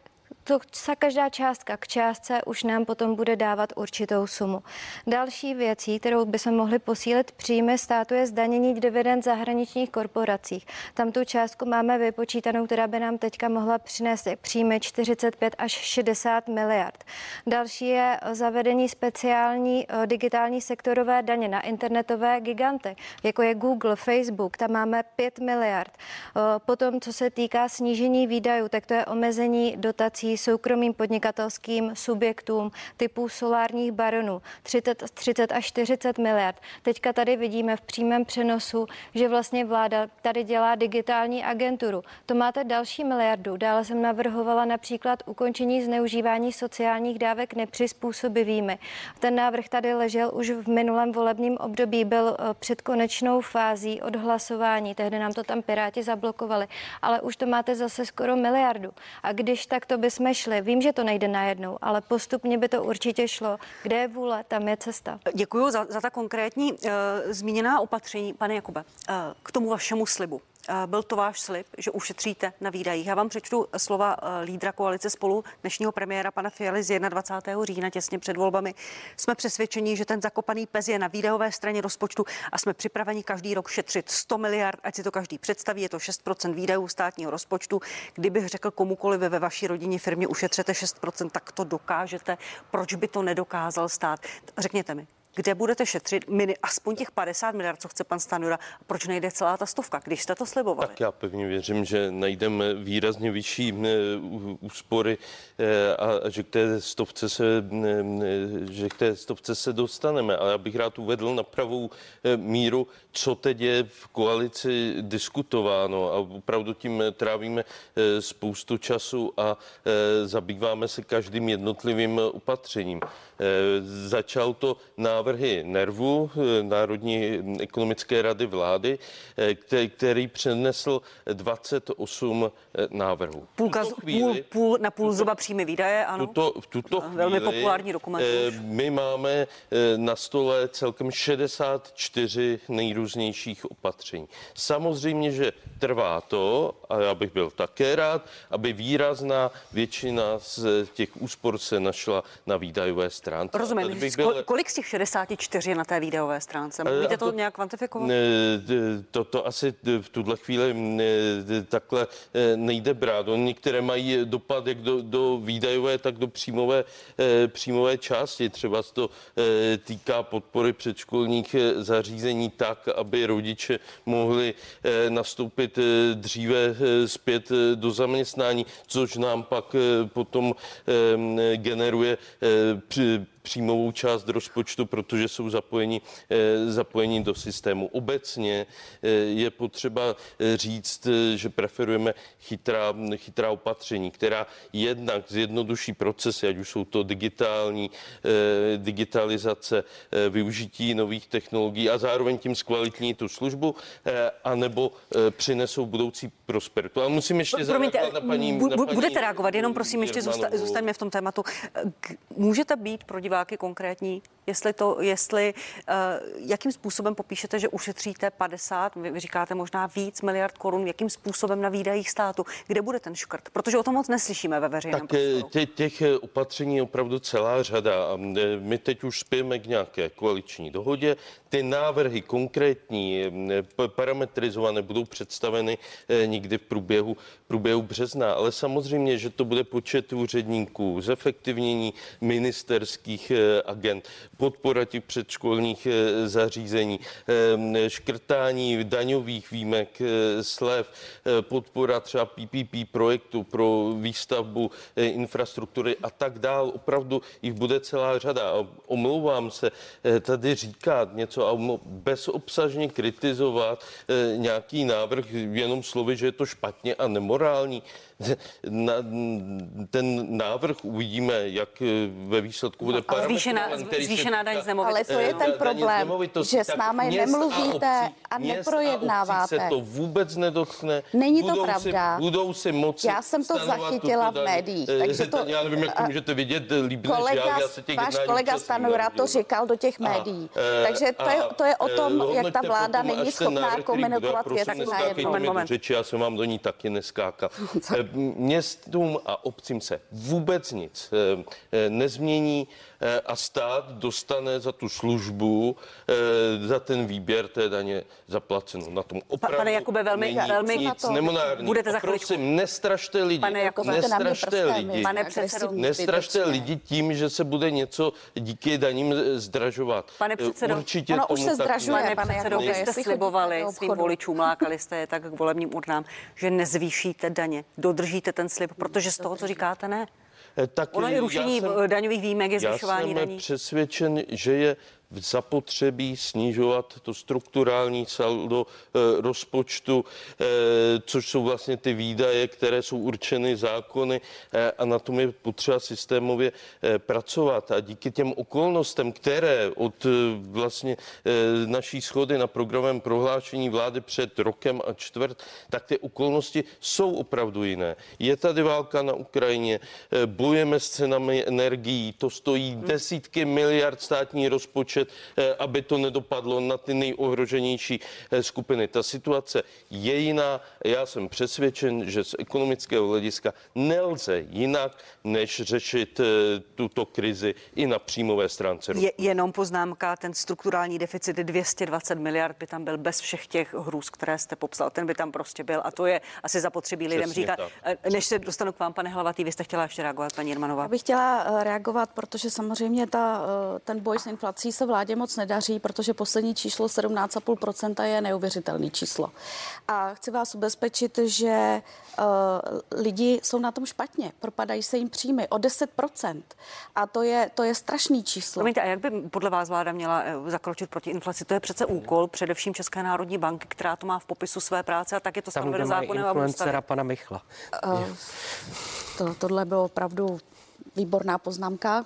to, každá částka k částce už nám potom bude dávat určitou sumu. Další věcí, kterou bychom mohli posílit příjmy státu, je zdanění dividend zahraničních korporacích. Tam tu částku máme vypočítanou, která by nám teďka mohla přinést příjmy 45 až 60 miliard. Další je zavedení speciální eh, digitální sektorové daně na internetové giganty, jako je Google, Facebook, tam máme 5 miliard. Eh, potom, co se týká snížení výdajů, tak to je omezení dotací soukromým podnikatelským subjektům typu solárních baronů 30, 30 až 40 miliard. Teďka tady vidíme v přímém přenosu, že vlastně vláda tady dělá digitální agenturu. To máte další miliardu. Dále jsem navrhovala například ukončení zneužívání sociálních dávek nepřizpůsobivými. Ten návrh tady ležel už v minulém volebním období, byl eh, před konečnou fází odhlasování. Tehdy nám to tam Piráti zablokovali, ale už to máte zase skoro miliardu. A když tak to bychom jsme šli. Vím, že to nejde najednou, ale postupně by to určitě šlo. Kde je vůle, tam je cesta. Děkuji za, za ta konkrétní uh, zmíněná opatření, pane Jakube, uh, k tomu vašemu slibu. Eh, byl to váš slib, že ušetříte na výdajích. Já vám přečtu slova eh, lídra koalice spolu dnešního premiéra pana Fialy z 21. října těsně před volbami. Jsme přesvědčeni, že ten zakopaný pes je na výdajové straně rozpočtu a jsme připraveni každý rok šetřit 100 miliard, ať si to každý představí, je to 6% výdajů státního rozpočtu. Kdybych řekl komukoliv ve vaší rodině firmě ušetřete 6%, tak to dokážete. Proč by to nedokázal stát? Řekněte mi kde budete šetřit mini, aspoň těch 50 miliard, co chce pan Stanura. Proč nejde celá ta stovka, když jste to slibovali? Tak já pevně věřím, že najdeme výrazně vyšší úspory eh, a že k té stovce se, že k té stovce se dostaneme. Ale já bych rád uvedl na pravou eh, míru, co teď je v koalici diskutováno a opravdu tím trávíme eh, spoustu času a zabýváme se každým jednotlivým opatřením. Začal to návrh návrhy NERVu, eh, Národní ekonomické rady vlády, eh, který přenesl 28 eh, návrhů. Půlka, chvíli, půl, půl, na půl zuba příjmy výdaje, ano. Tuto, v tuto chvíli, Velmi populární dokument. My máme na stole celkem 64 nejrůznějších opatření. Samozřejmě, že trvá to, a já bych byl také rád, aby výrazná většina z těch úspor se našla na výdajové stránce. Rozumím. Bych byl... Kolik z těch 60 64 na té videové stránce. Můžete to, to nějak kvantifikovat? To, to asi v tuhle chvíli takhle e, nejde brát. On některé mají dopad jak do, do výdajové, tak do příjmové, e, příjmové části. Třeba se to týká podpory předškolních zařízení tak, aby rodiče mohli nastoupit dříve zpět do zaměstnání, což nám pak potom generuje příjmovou část rozpočtu, protože jsou zapojeni, zapojeni do systému. Obecně je potřeba říct, že preferujeme chytrá, chytrá opatření, která jednak zjednoduší procesy, ať už jsou to digitální, digitalizace, využití nových technologií a zároveň tím zkvalitní tu službu, anebo přinesou budoucí prosperitu. Ale musím ještě Promiňte, na paní, bu- na paní budete reagovat, jenom prosím, ještě zůsta, zůstaňme v tom tématu. Můžete být pro diváky konkrétní, jestli to, jestli, uh, jakým způsobem popíšete, že ušetříte 50, vy, říkáte možná víc miliard korun, jakým způsobem na výdajích státu, kde bude ten škrt? Protože o tom moc neslyšíme ve veřejném Tak eh, prostoru. tě, těch eh, opatření je opravdu celá řada eh, my teď už spějeme k nějaké koaliční dohodě. Ty návrhy konkrétní, eh, parametrizované budou představeny eh, někdy v průběhu, průběhu března, ale samozřejmě, že to bude počet úředníků, zefektivnění ministerských eh, agent, podpora těch předškolních eh, zařízení, eh, škrtání daňových výjimek, slev, podpora třeba PPP projektu pro výstavbu infrastruktury a tak dál. Opravdu jich bude celá řada. Omlouvám se tady říkat něco a bezobsažně kritizovat nějaký návrh jenom slovy, že je to špatně a nemorální. Na, ten návrh uvidíme, jak ve výsledku bude a zvýšená- který zvýšená daň z nemovitosti. Ale to je Eh, ten problém, že s námi nemluvíte obcí- a neprojednáváte. obcí se to vůbec nedotkne. Není to budou pravda. Si, budou si moci Já jsem to zachytila v médiích, Eh, takže to- Já nevím, jak to můžete vidět, eh, líbí, než Kolega, já, já se těch váš kolega Stanura to říkal do těch A, médií. eh, Takže to je, a, to je o eh, tom, jak ta vláda potom, není schopná komunikovat mi do Moment. řeči, já jsem vám do ní taky neskákal. Eh, Městům a obcím se vůbec nic eh, eh, nezmění eh, a stát dostane za tu službu, eh, za ten výběr té daně zaplaceno. Na tom opravdu pane Jakube, velmi- není velmi- nic nemorální. Budete za prosím, nestrašte lidi. Pane Jakube, nestrašte lidi. Pane předsedo, Nestrašte zbytečně. lidi tím, že se bude něco díky daním eh, zdražovat. Pane Eh, předsedo, Určitě ono už se zdražuje. Pane pane předsedo, vy jste slibovali svým voličům, lákali jste je tak k volebním urnám, že nezvýšíte daně, dodržíte ten slib, protože z toho, co říkáte, ne. Eh, Tak Ono já i rušení jsem- daňových výjimek je Já zvyšování jsem daní. přesvědčen, že je zapotřebí snižovat to strukturální saldo eh, rozpočtu, eh, což jsou vlastně ty výdaje, které jsou určeny zákony eh, a na tom je potřeba systémově pracovat. A díky těm okolnostem, které od vlastně naší schody na programovém prohlášení vlády před rokem a čtvrt, tak ty okolnosti jsou opravdu jiné. Je tady válka na Ukrajině, bojujeme s cenami energií, to stojí desítky miliard státní rozpočet, eh, aby to nedopadlo na ty nejohroženější eh, skupiny. Ta situace je jiná. Já jsem přesvědčen, že z ekonomického hlediska nelze jinak, než řešit eh, tuto krizi i na příjmové stránce. Je, jenom poznámka, ten strukturální deficit 220 miliard by tam byl bez všech těch hrůz, které jste popsal. Ten by tam prostě byl a to je asi zapotřebí lidem Přesně říkat. tak. Než se dostanu k vám, pane Hlavatý, vy jste chtěla ještě reagovat, paní Jermanová. Já bych chtěla reagovat, protože samozřejmě ta, ten boj s inflací se vládě moc nedaří, protože poslední číslo 17,5% je neuvěřitelný číslo. A chci vás ubezpečit, že eh, lidi jsou na tom špatně, propadají se jim příjmy o 10%. A to je, to je strašný číslo. Promiňte, a jak by podle vás vláda měla eh, zakročit proti inflaci? To je přece úkol především České národní banky, která to má v popisu své práce a tak je to Tam, kde stanoveno má zákonem a influencera pana Michla. To, tohle bylo opravdu výborná poznámka.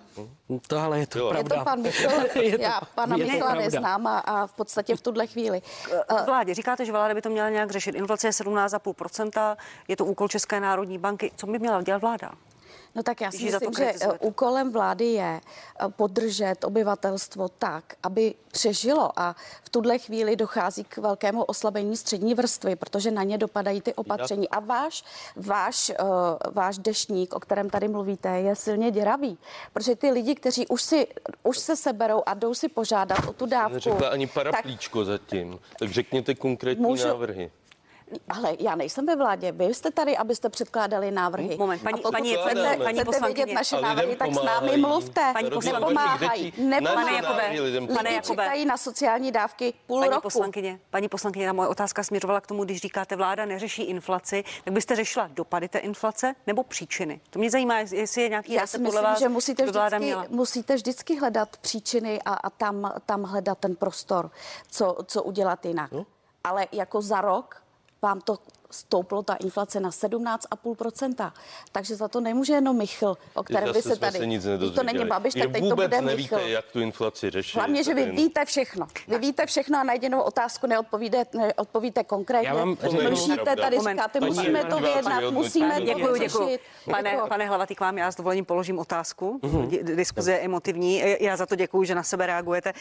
To ale je to Jo. Je pravda. to pan Je to- já pana je pravda. neznám a, a v podstatě v tuhle chvíli. K Vládě, říkáte, že vláda by to měla nějak řešit. Inflace je 17,5%, je to úkol České národní banky. Co by měla dělat vláda? No tak já si myslím, že eh, úkolem vlády je eh, podržet obyvatelstvo tak, aby přežilo a v tuhle chvíli dochází k velkému oslabení střední vrstvy, protože na ně dopadají ty opatření. A váš, váš, uh, váš deštník, o kterém tady mluvíte, je silně děravý, protože ty lidi, kteří už, si, už se seberou a jdou si požádat o tu dávku, Neřekla ani tak paraplíčko zatím. Tak řekněte konkrétní Můžu- návrhy. Ale já nejsem ve vládě. Vy jste tady, abyste předkládali návrhy. Moment, paní- A pokud paní- chcete, paní chcete poslankyně. vědět naše A návrhy, tak s námi mluvte. Paní poslankyně. Nepomáhají. Pane Jakobe, lidem pane Lidi Jakobe. čekají na sociální dávky půl Paní roku. poslankyně, paní poslankyně, ta moje otázka směřovala k tomu, když říkáte, vláda neřeší inflaci, tak byste řešila dopady té inflace nebo příčiny? To mě zajímá, jestli je nějaký Já si myslím, vás, že musíte vždycky, měla. musíte vždycky hledat příčiny a, a tam, tam hledat ten prostor, co, co udělat jinak. Hm? Ale jako za rok vám to stouplo ta inflace na 17,5%. Takže za to nemůže jenom Michl, o kterém vy se tady... se nic to není Babiš, tak teď to bude nevíte, Michl. jak tu inflaci řešit. Hlavně, že vy Tady- víte všechno. Vy víte všechno a na jedinou otázku neodpovíte, neodpovíte konkrétně. Já vám pravda. tady, Moment, říkáte, paní musíme to vyjednat, musíme to Děkuji, děkuji. Pane, Jako- pane Hlavatý, k vám já s dovolením položím otázku. Mm-hmm. Diskuze je emotivní. Já za to děkuji, že na sebe reagujete.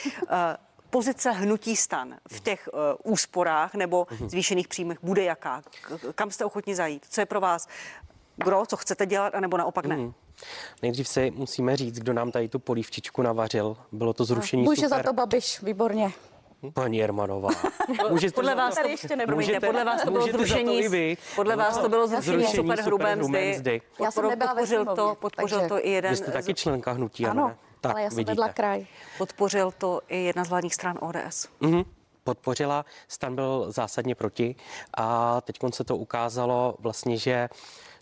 Pozice hnutí stan v těch uh, úsporách nebo zvýšených příjmech bude jaká? K- Kam jste ochotni zajít? Co je pro vás gro, co chcete dělat, anebo naopak ne? Nejdřív si musíme říct, kdo nám tady tu polívčičku navařil. Bylo to zrušení Může super. za to Babiš, výborně. Paní Jermanová. Můžete Podle vás, to, to, ještě nebudu. promiňte, můžete- podle vás to bylo to zrušení, i vy. podle vás to bylo zrušení Zrušení superhrubé superhrubé mzdy. mzdy. Já jsem Podpořil- nebyla ve podpořil to, podpořil takže- to i jeden Vy jste taky členka hnutí, Ano, ne? ale já jsem vidíte. vedla kraj. Podpořil to i jedna z vládních stran ODS. Mhm. Podpořila, stan byl zásadně proti a teď se to ukázalo vlastně, že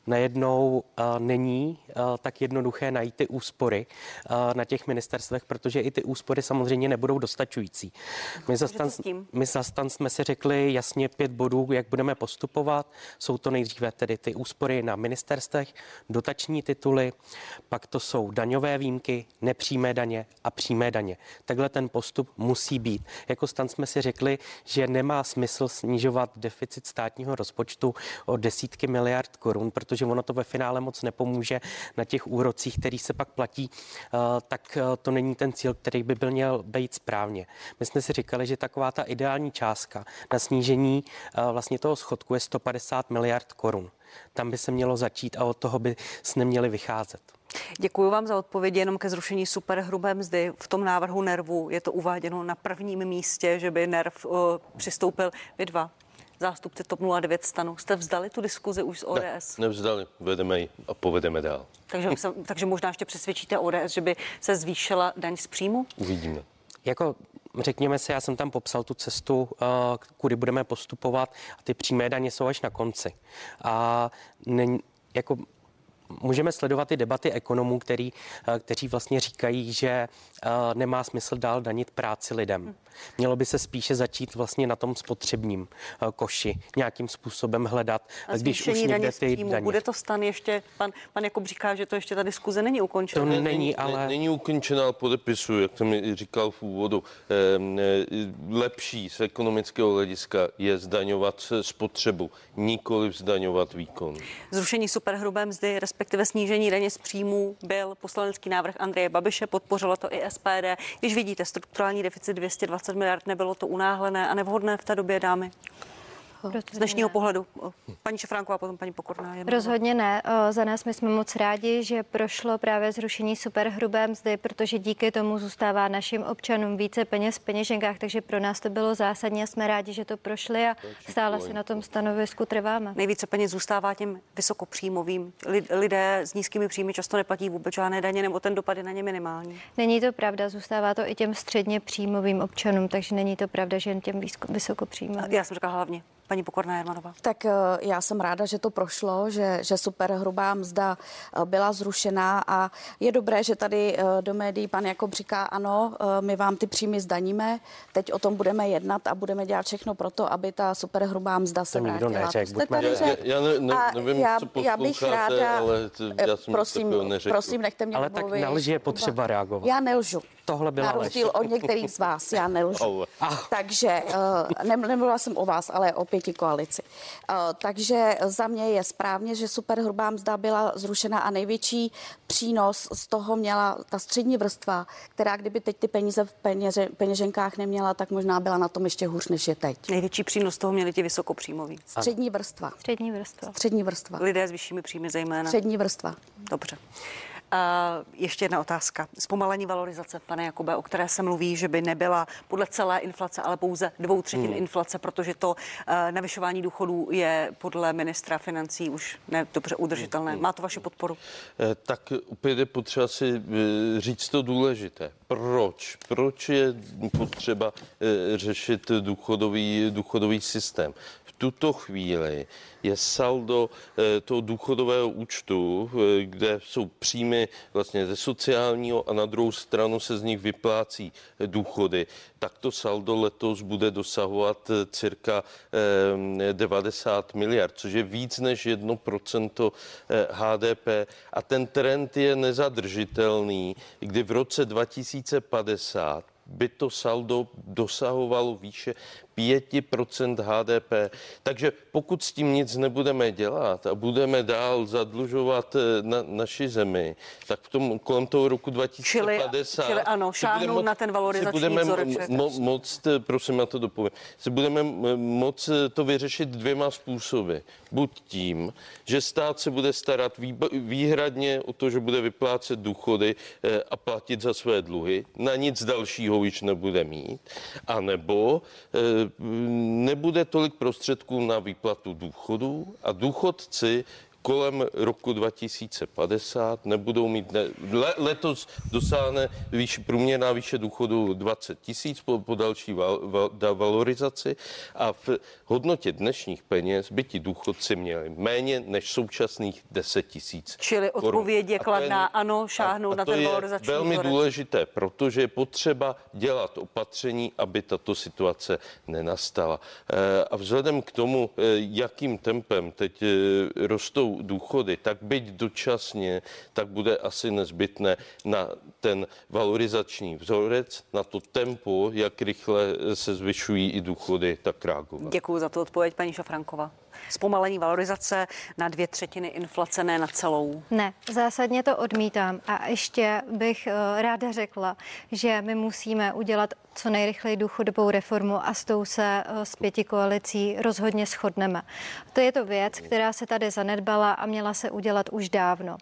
najednou uh, není uh, tak jednoduché najít ty úspory uh, na těch ministerstvech, protože i ty úspory samozřejmě nebudou dostačující. My za, stan, s tím? my za stan jsme si řekli jasně pět bodů, jak budeme postupovat. Jsou to nejdříve tedy ty úspory na ministerstvech, dotační tituly, pak to jsou daňové výjimky, nepřímé daně a přímé daně. Takhle ten postup musí být. Jako stan jsme si řekli, že nemá smysl snižovat deficit státního rozpočtu o desítky miliard korun, protože ono to ve finále moc nepomůže na těch úrocích, který se pak platí, eh, tak eh, to není ten cíl, který by byl měl být správně. My jsme si říkali, že taková ta ideální částka na snížení eh, vlastně toho schodku je 150 miliard korun. Tam by se mělo začít a od toho by s neměli vycházet. Děkuji vám za odpovědi jenom ke zrušení superhrubé mzdy. V tom návrhu NERVu je to uváděno na prvním místě, že by NERV uh, přistoupil vy dva. Zástupci TOP 09 stanu. Jste vzdali tu diskuzi už s ODS? Ne, nevzdali, vedeme ji a povedeme dál. Takže, se- takže možná ještě přesvědčíte ODS, že by se zvýšila daň z příjmu? Uvidíme. Jako řekněme si, já jsem tam popsal tu cestu, eh, kudy budeme postupovat a ty přímé daně jsou až na konci. A ne, jako Můžeme sledovat ty debaty ekonomů, který, eh, kteří vlastně říkají, že eh, nemá smysl dál danit práci lidem. Mělo by se spíše začít vlastně na tom spotřebním eh, koši, nějakým způsobem hledat, A když už někde z ty daně. Bude to stan ještě, pan, pan Jakub říká, že to ještě ta diskuze není ukončena. To Ne- není, ale- Ne, není ukončená, ale podepisu, jak jsem i říkal v úvodu. Ehm, e, lepší z ekonomického hlediska je zdaňovat spotřebu, nikoli zdaňovat výkon. Zrušení superhrubé mzdy, respektive snížení daně z příjmů, byl poslanecký návrh Andreje Babiše, podpořilo to i SPD. Když vidíte strukturální deficit 220 miliard, nebylo to unáhlené a nevhodné v té době, dámy? Z dnešního pohledu. Paní Šefránková, potom paní Pokorná. Jen Rozhodně ne. O, Za nás my jsme moc rádi, že prošlo právě zrušení superhrubé mzdy, protože díky tomu zůstává našim občanům více peněz v peněženkách, takže pro nás to bylo zásadní a jsme rádi, že to prošli a stále si na tom stanovisku trváme. Nejvíce peněz zůstává těm vysokopříjmovým. Lid- Lidé s nízkými příjmy často neplatí vůbec žádné daně, nebo ten dopad je na ně minimální. Není to pravda, zůstává to i těm středně příjmovým občanům, takže není to pravda, že jen těm vysokopříjmovým. Já jsem říkala hlavně paní Pokorná Jermanová. Tak eh, já jsem ráda, že to prošlo, že, že super hrubá mzda eh, byla zrušená a je dobré, že tady eh, do médií pan Jakob říká, ano, my vám ty příjmy zdaníme, teď o tom budeme jednat a budeme dělat všechno pro to, aby ta super hrubá mzda se To nikdo vrátila. jste buďme- tady Já- já ne- ne- A nevím, já, co já bych ráda, ale t- já jsem prosím, prosím, nechte mě Ale tak mluvit. na lži je potřeba reagovat. Já nelžu. Tohle byla Na lež. rozdíl od některých z vás, já nelžu. Takže uh, ne, nemluvila jsem o vás, ale o pěti koalici. Uh, takže za mě je správně, že superhrubá mzda byla zrušena a největší přínos z toho měla ta střední vrstva, která kdyby teď ty peníze v peněže, peněženkách neměla, tak možná byla na tom ještě hůř, než je teď. Největší přínos toho měli ti vysokopříjmoví. Střední vrstva. Střední vrstva. Střední vrstva. Lidé s vyššími příjmy zejména. Střední vrstva. Dobře. Ještě jedna otázka. Zpomalení valorizace, pane Jakube, o které se mluví, že by nebyla podle celé inflace, ale pouze dvou třetin hmm. inflace, protože to uh, navyšování důchodů je podle ministra financí už ne dobře udržitelné. Hmm. Má to vaši podporu? Eh, tak opět je potřeba si eh, říct to důležité. Proč? Proč je potřeba řešit důchodový, důchodový systém? Tuto chvíli je saldo eh, toho důchodového účtu, eh, kde jsou příjmy vlastně ze sociálního a na druhou stranu se z nich vyplácí eh, důchody, tak to saldo letos bude dosahovat cirka 90 miliard, což je víc než 1% HDP. A ten trend je nezadržitelný, kdy v roce 2050 by to saldo dosahovalo výše 5% HDP. Takže pokud s tím nic nebudeme dělat a budeme dál zadlužovat eh, na, naši zemi, tak v tom kolem toho roku 2050... Čili, čili ano, šáhnout na ten valorizační budeme mo- moc, eh, prosím, na to dopovím, se budeme moc eh, to vyřešit dvěma způsoby. Buď tím, že stát se bude starat výhradně o to, že bude vyplácet důchody a platit za své dluhy, na nic dalšího již nebude mít, anebo nebude tolik prostředků na výplatu důchodů a důchodci kolem roku 2050 nebudou mít, ne, le, letos dosáhne výš, průměrná výše důchodu 20 tisíc po, po další val, val, da, valorizaci a v hodnotě dnešních peněz by ti důchodci měli méně než současných 10 tisíc. Čili odpověď je kladná, ano, šáhnout a, a na ten valorizační velmi vzorec. důležité, protože je potřeba dělat opatření, aby tato situace nenastala. E, a vzhledem k tomu, e, jakým tempem teď e, důchody, tak byť dočasně, tak bude asi nezbytné na ten valorizační vzorec, na to tempo, jak rychle se zvyšují i důchody, tak reagovat. Děkuji za tu odpověď, paní Šafrankova zpomalení valorizace na dvě třetiny inflace, ne na celou? Ne, zásadně to odmítám. A ještě bych eh, ráda řekla, že my musíme udělat co nejrychleji důchodovou reformu a s tou se eh, s pěti koalicí rozhodně shodneme. To je to věc, která se tady zanedbala a měla se udělat už dávno.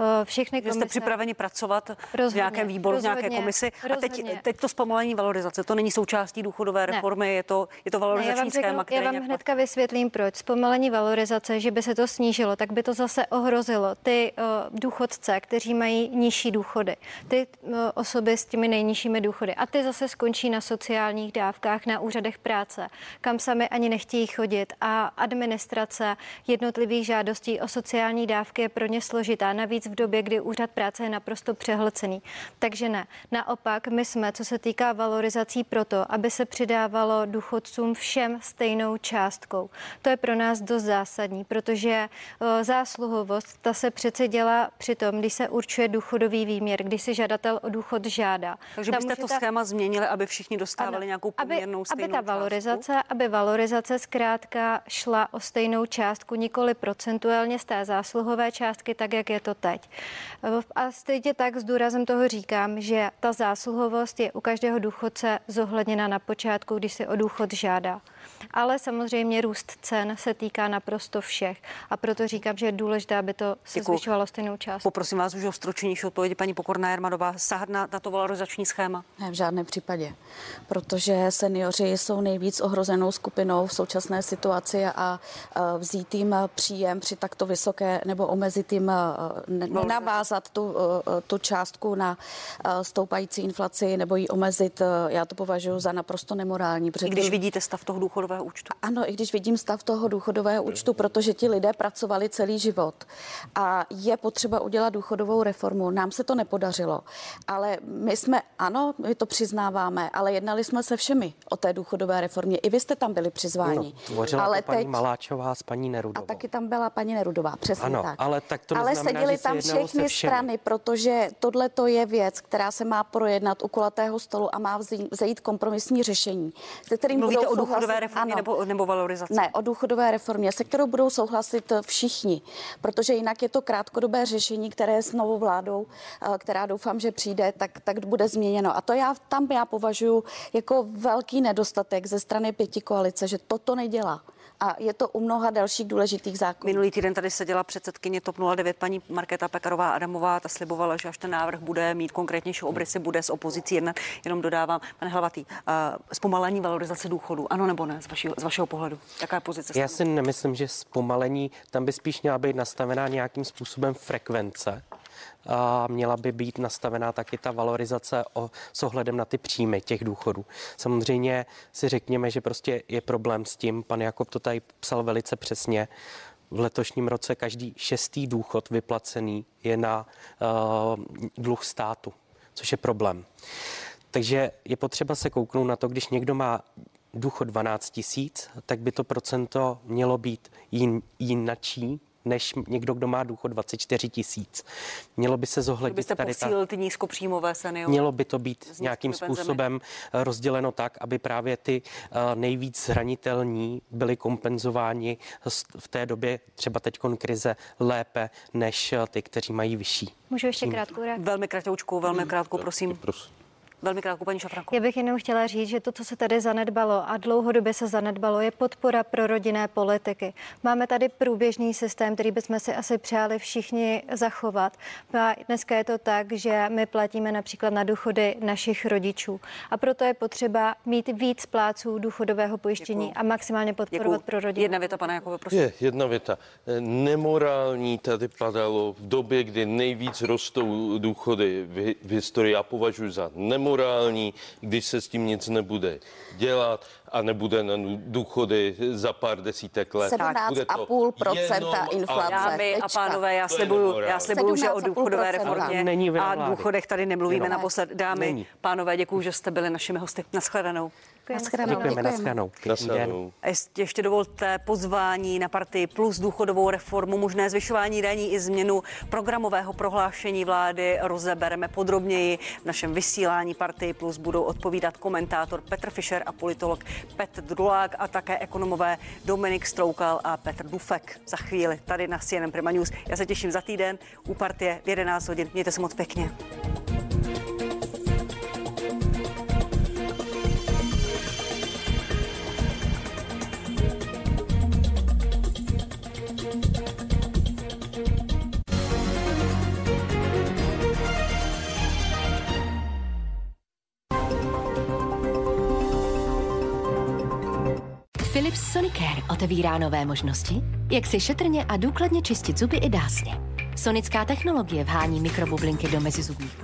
Eh, všechny komise... Jste připraveni pracovat rozhodně, v nějakém výboru, rozhodně, v nějaké komisi? A teď, teď to zpomalení valorizace, to není součástí důchodové reformy, je to, je to valorizační ne, já vám schéma, řeknu, které Já vám hnedka vysvětlím, proč zpomalení valorizace, že by se to snížilo, tak by to zase ohrozilo ty uh, důchodce, kteří mají nižší důchody, ty uh, osoby s těmi nejnižšími důchody. A ty zase skončí na sociálních dávkách, na úřadech práce, kam sami ani nechtějí chodit. A administrace jednotlivých žádostí o sociální dávky je pro ně složitá, navíc v době, kdy úřad práce je naprosto přehlcený. Takže ne. Naopak, my jsme, co se týká valorizací, proto, aby se přidávalo důchodcům všem stejnou částkou. To je pro nás nás dost zásadní, protože eh, zásluhovost ta se přece dělá při tom, když se určuje důchodový výměr, když si žadatel o důchod žádá. Takže byste to ta... schéma změnili, aby všichni dostávali ano, nějakou poměrnou aby, aby ta valorizace, částku? aby valorizace zkrátka šla o stejnou částku, nikoli procentuálně z té zásluhové částky, tak jak je to teď. Eh, a stejně tak s důrazem toho říkám, že ta zásluhovost je u každého důchodce zohledněna na počátku, když si o důchod žádá ale samozřejmě růst cen se týká naprosto všech. A proto říkám, že je důležité, aby to se Děkuji. zvyšovalo stejnou část. Poprosím vás už o stručnější odpovědi, paní Pokorná Jermadová. Sahat na, na to valorizační schéma? Ne, v žádném případě, protože seniori jsou nejvíc ohrozenou skupinou v současné situaci a vzít jim příjem při takto vysoké nebo omezit jim, nenavázat tu, tu částku na stoupající inflaci nebo ji omezit, já to považuji za naprosto nemorální. I když vidíte stav toho důchodového účtu? Ano, i když vidím stav toho důchodového účtu, protože ti lidé pracovali celý život a je potřeba udělat důchodovou reformu. Nám se to nepodařilo, ale my jsme, ano, my to přiznáváme, ale jednali jsme se všemi o té důchodové reformě. I vy jste tam byli přizváni. No, ale to paní teď... Maláčová s paní Nerudovou. A taky tam byla paní Nerudová, přesně ano, tak. Ale, tak to ale znamená, seděli tam všechny strany, protože tohle to je věc, která se má projednat u kulatého stolu a má vzejít kompromisní řešení, se kterým Mluvíte budou o důchodové reformě ano. nebo, nebo valorizaci? Ne, o důchodové reformě, se kterou budou souhlasit všichni, protože jinak je to krátkodobé řešení, které s novou vládou, eh, která doufám, že přijde, tak, tak bude změněno. A to já tam já považuji jako velký nedostatek ze strany pěti koalice, že toto nedělá A je to u mnoha dalších důležitých zákonů. Minulý týden tady seděla předsedkyně TOP 09 paní Markéta Pekarová Adamová, ta slibovala, že až ten návrh bude mít konkrétnější obrysy, bude s opozicí jednat. Jenom dodávám, pane Hlavatý, uh, zpomalení valorizace důchodu, ano nebo ne, z vašeho, z vašeho pohledu? Jaká je pozice? Já si nemyslím, že zpomalení, tam by spíš měla být nastavená nějakým způsobem frekvence a měla by být nastavená taky ta valorizace o, s ohledem na ty příjmy těch důchodů. Samozřejmě si řekněme, že prostě je problém s tím, pan Jakob to tady psal velice přesně, v letošním roce každý šestý důchod vyplacený je na uh, dluh státu, což je problém. Takže je potřeba se kouknout na to, když někdo má důchod 12 tisíc, tak by to procento mělo být jin, jinačí, než někdo, kdo má důchod 24 tisíc. Mělo by se zohlednit Byste tady posílil ta... ty nízkopříjmové seniory? Mělo by to být nějakým nízkými penzemi? způsobem eh, rozděleno tak, aby právě ty eh, nejvíc zranitelní byli kompenzováni v té době třeba teď krize lépe než eh, ty, kteří mají vyšší. Můžu ještě krátkou reakci? Velmi krátkou, velmi krátkou, prosím. Prosím. Velmi krátkou, paní Šafranko. Já bych jenom chtěla říct, že to, co se tady zanedbalo a dlouhodobě se zanedbalo, je podpora pro rodinné politiky. Máme tady průběžný systém, který bychom si asi přáli všichni zachovat. A dneska je to tak, že my platíme například na důchody našich rodičů. A proto je potřeba mít víc pláců důchodového pojištění Děkuju. a maximálně podporovat Děkuju. pro rodinu. Jedna věta, pane Jakobe, prosím. Je, jedna věta. Nemorální tady padalo v době, kdy nejvíc rostou důchody v, v historii. Já považuji za nemorální, když se s tím nic nebude dělat a nebude na důchody za pár desítek let. Bude to 17,5% jenom a- inflace. Dámy a pánové, já slibuju, já slibuju, že o 17,5%. důchodové reformě a důchodech tady nemluvíme Jenom. naposled. Dámy, Není. pánové, děkuji, že jste byli našimi hosty. Naschledanou. Nashledanou. Děkujeme, Děkujeme. nashledanou. Ještě dovolte pozvání na partii plus důchodovou reformu, možné zvyšování daní i změnu programového prohlášení vlády rozebereme podrobněji. V našem vysílání partii plus budou odpovídat komentátor Petr Fischer a politolog Petr Drulák a také ekonomové Dominik Stroukal a Petr Dufek. Za chvíli tady na CNN Prima News. Já se těším za týden u partie v 11 hodin. Mějte se moc pěkně. Philips Sonicare otevírá nové možnosti, jak si šetrně a důkladně čistit zuby i dásně. Sonická technologie vhání mikrobublinky do mezizubních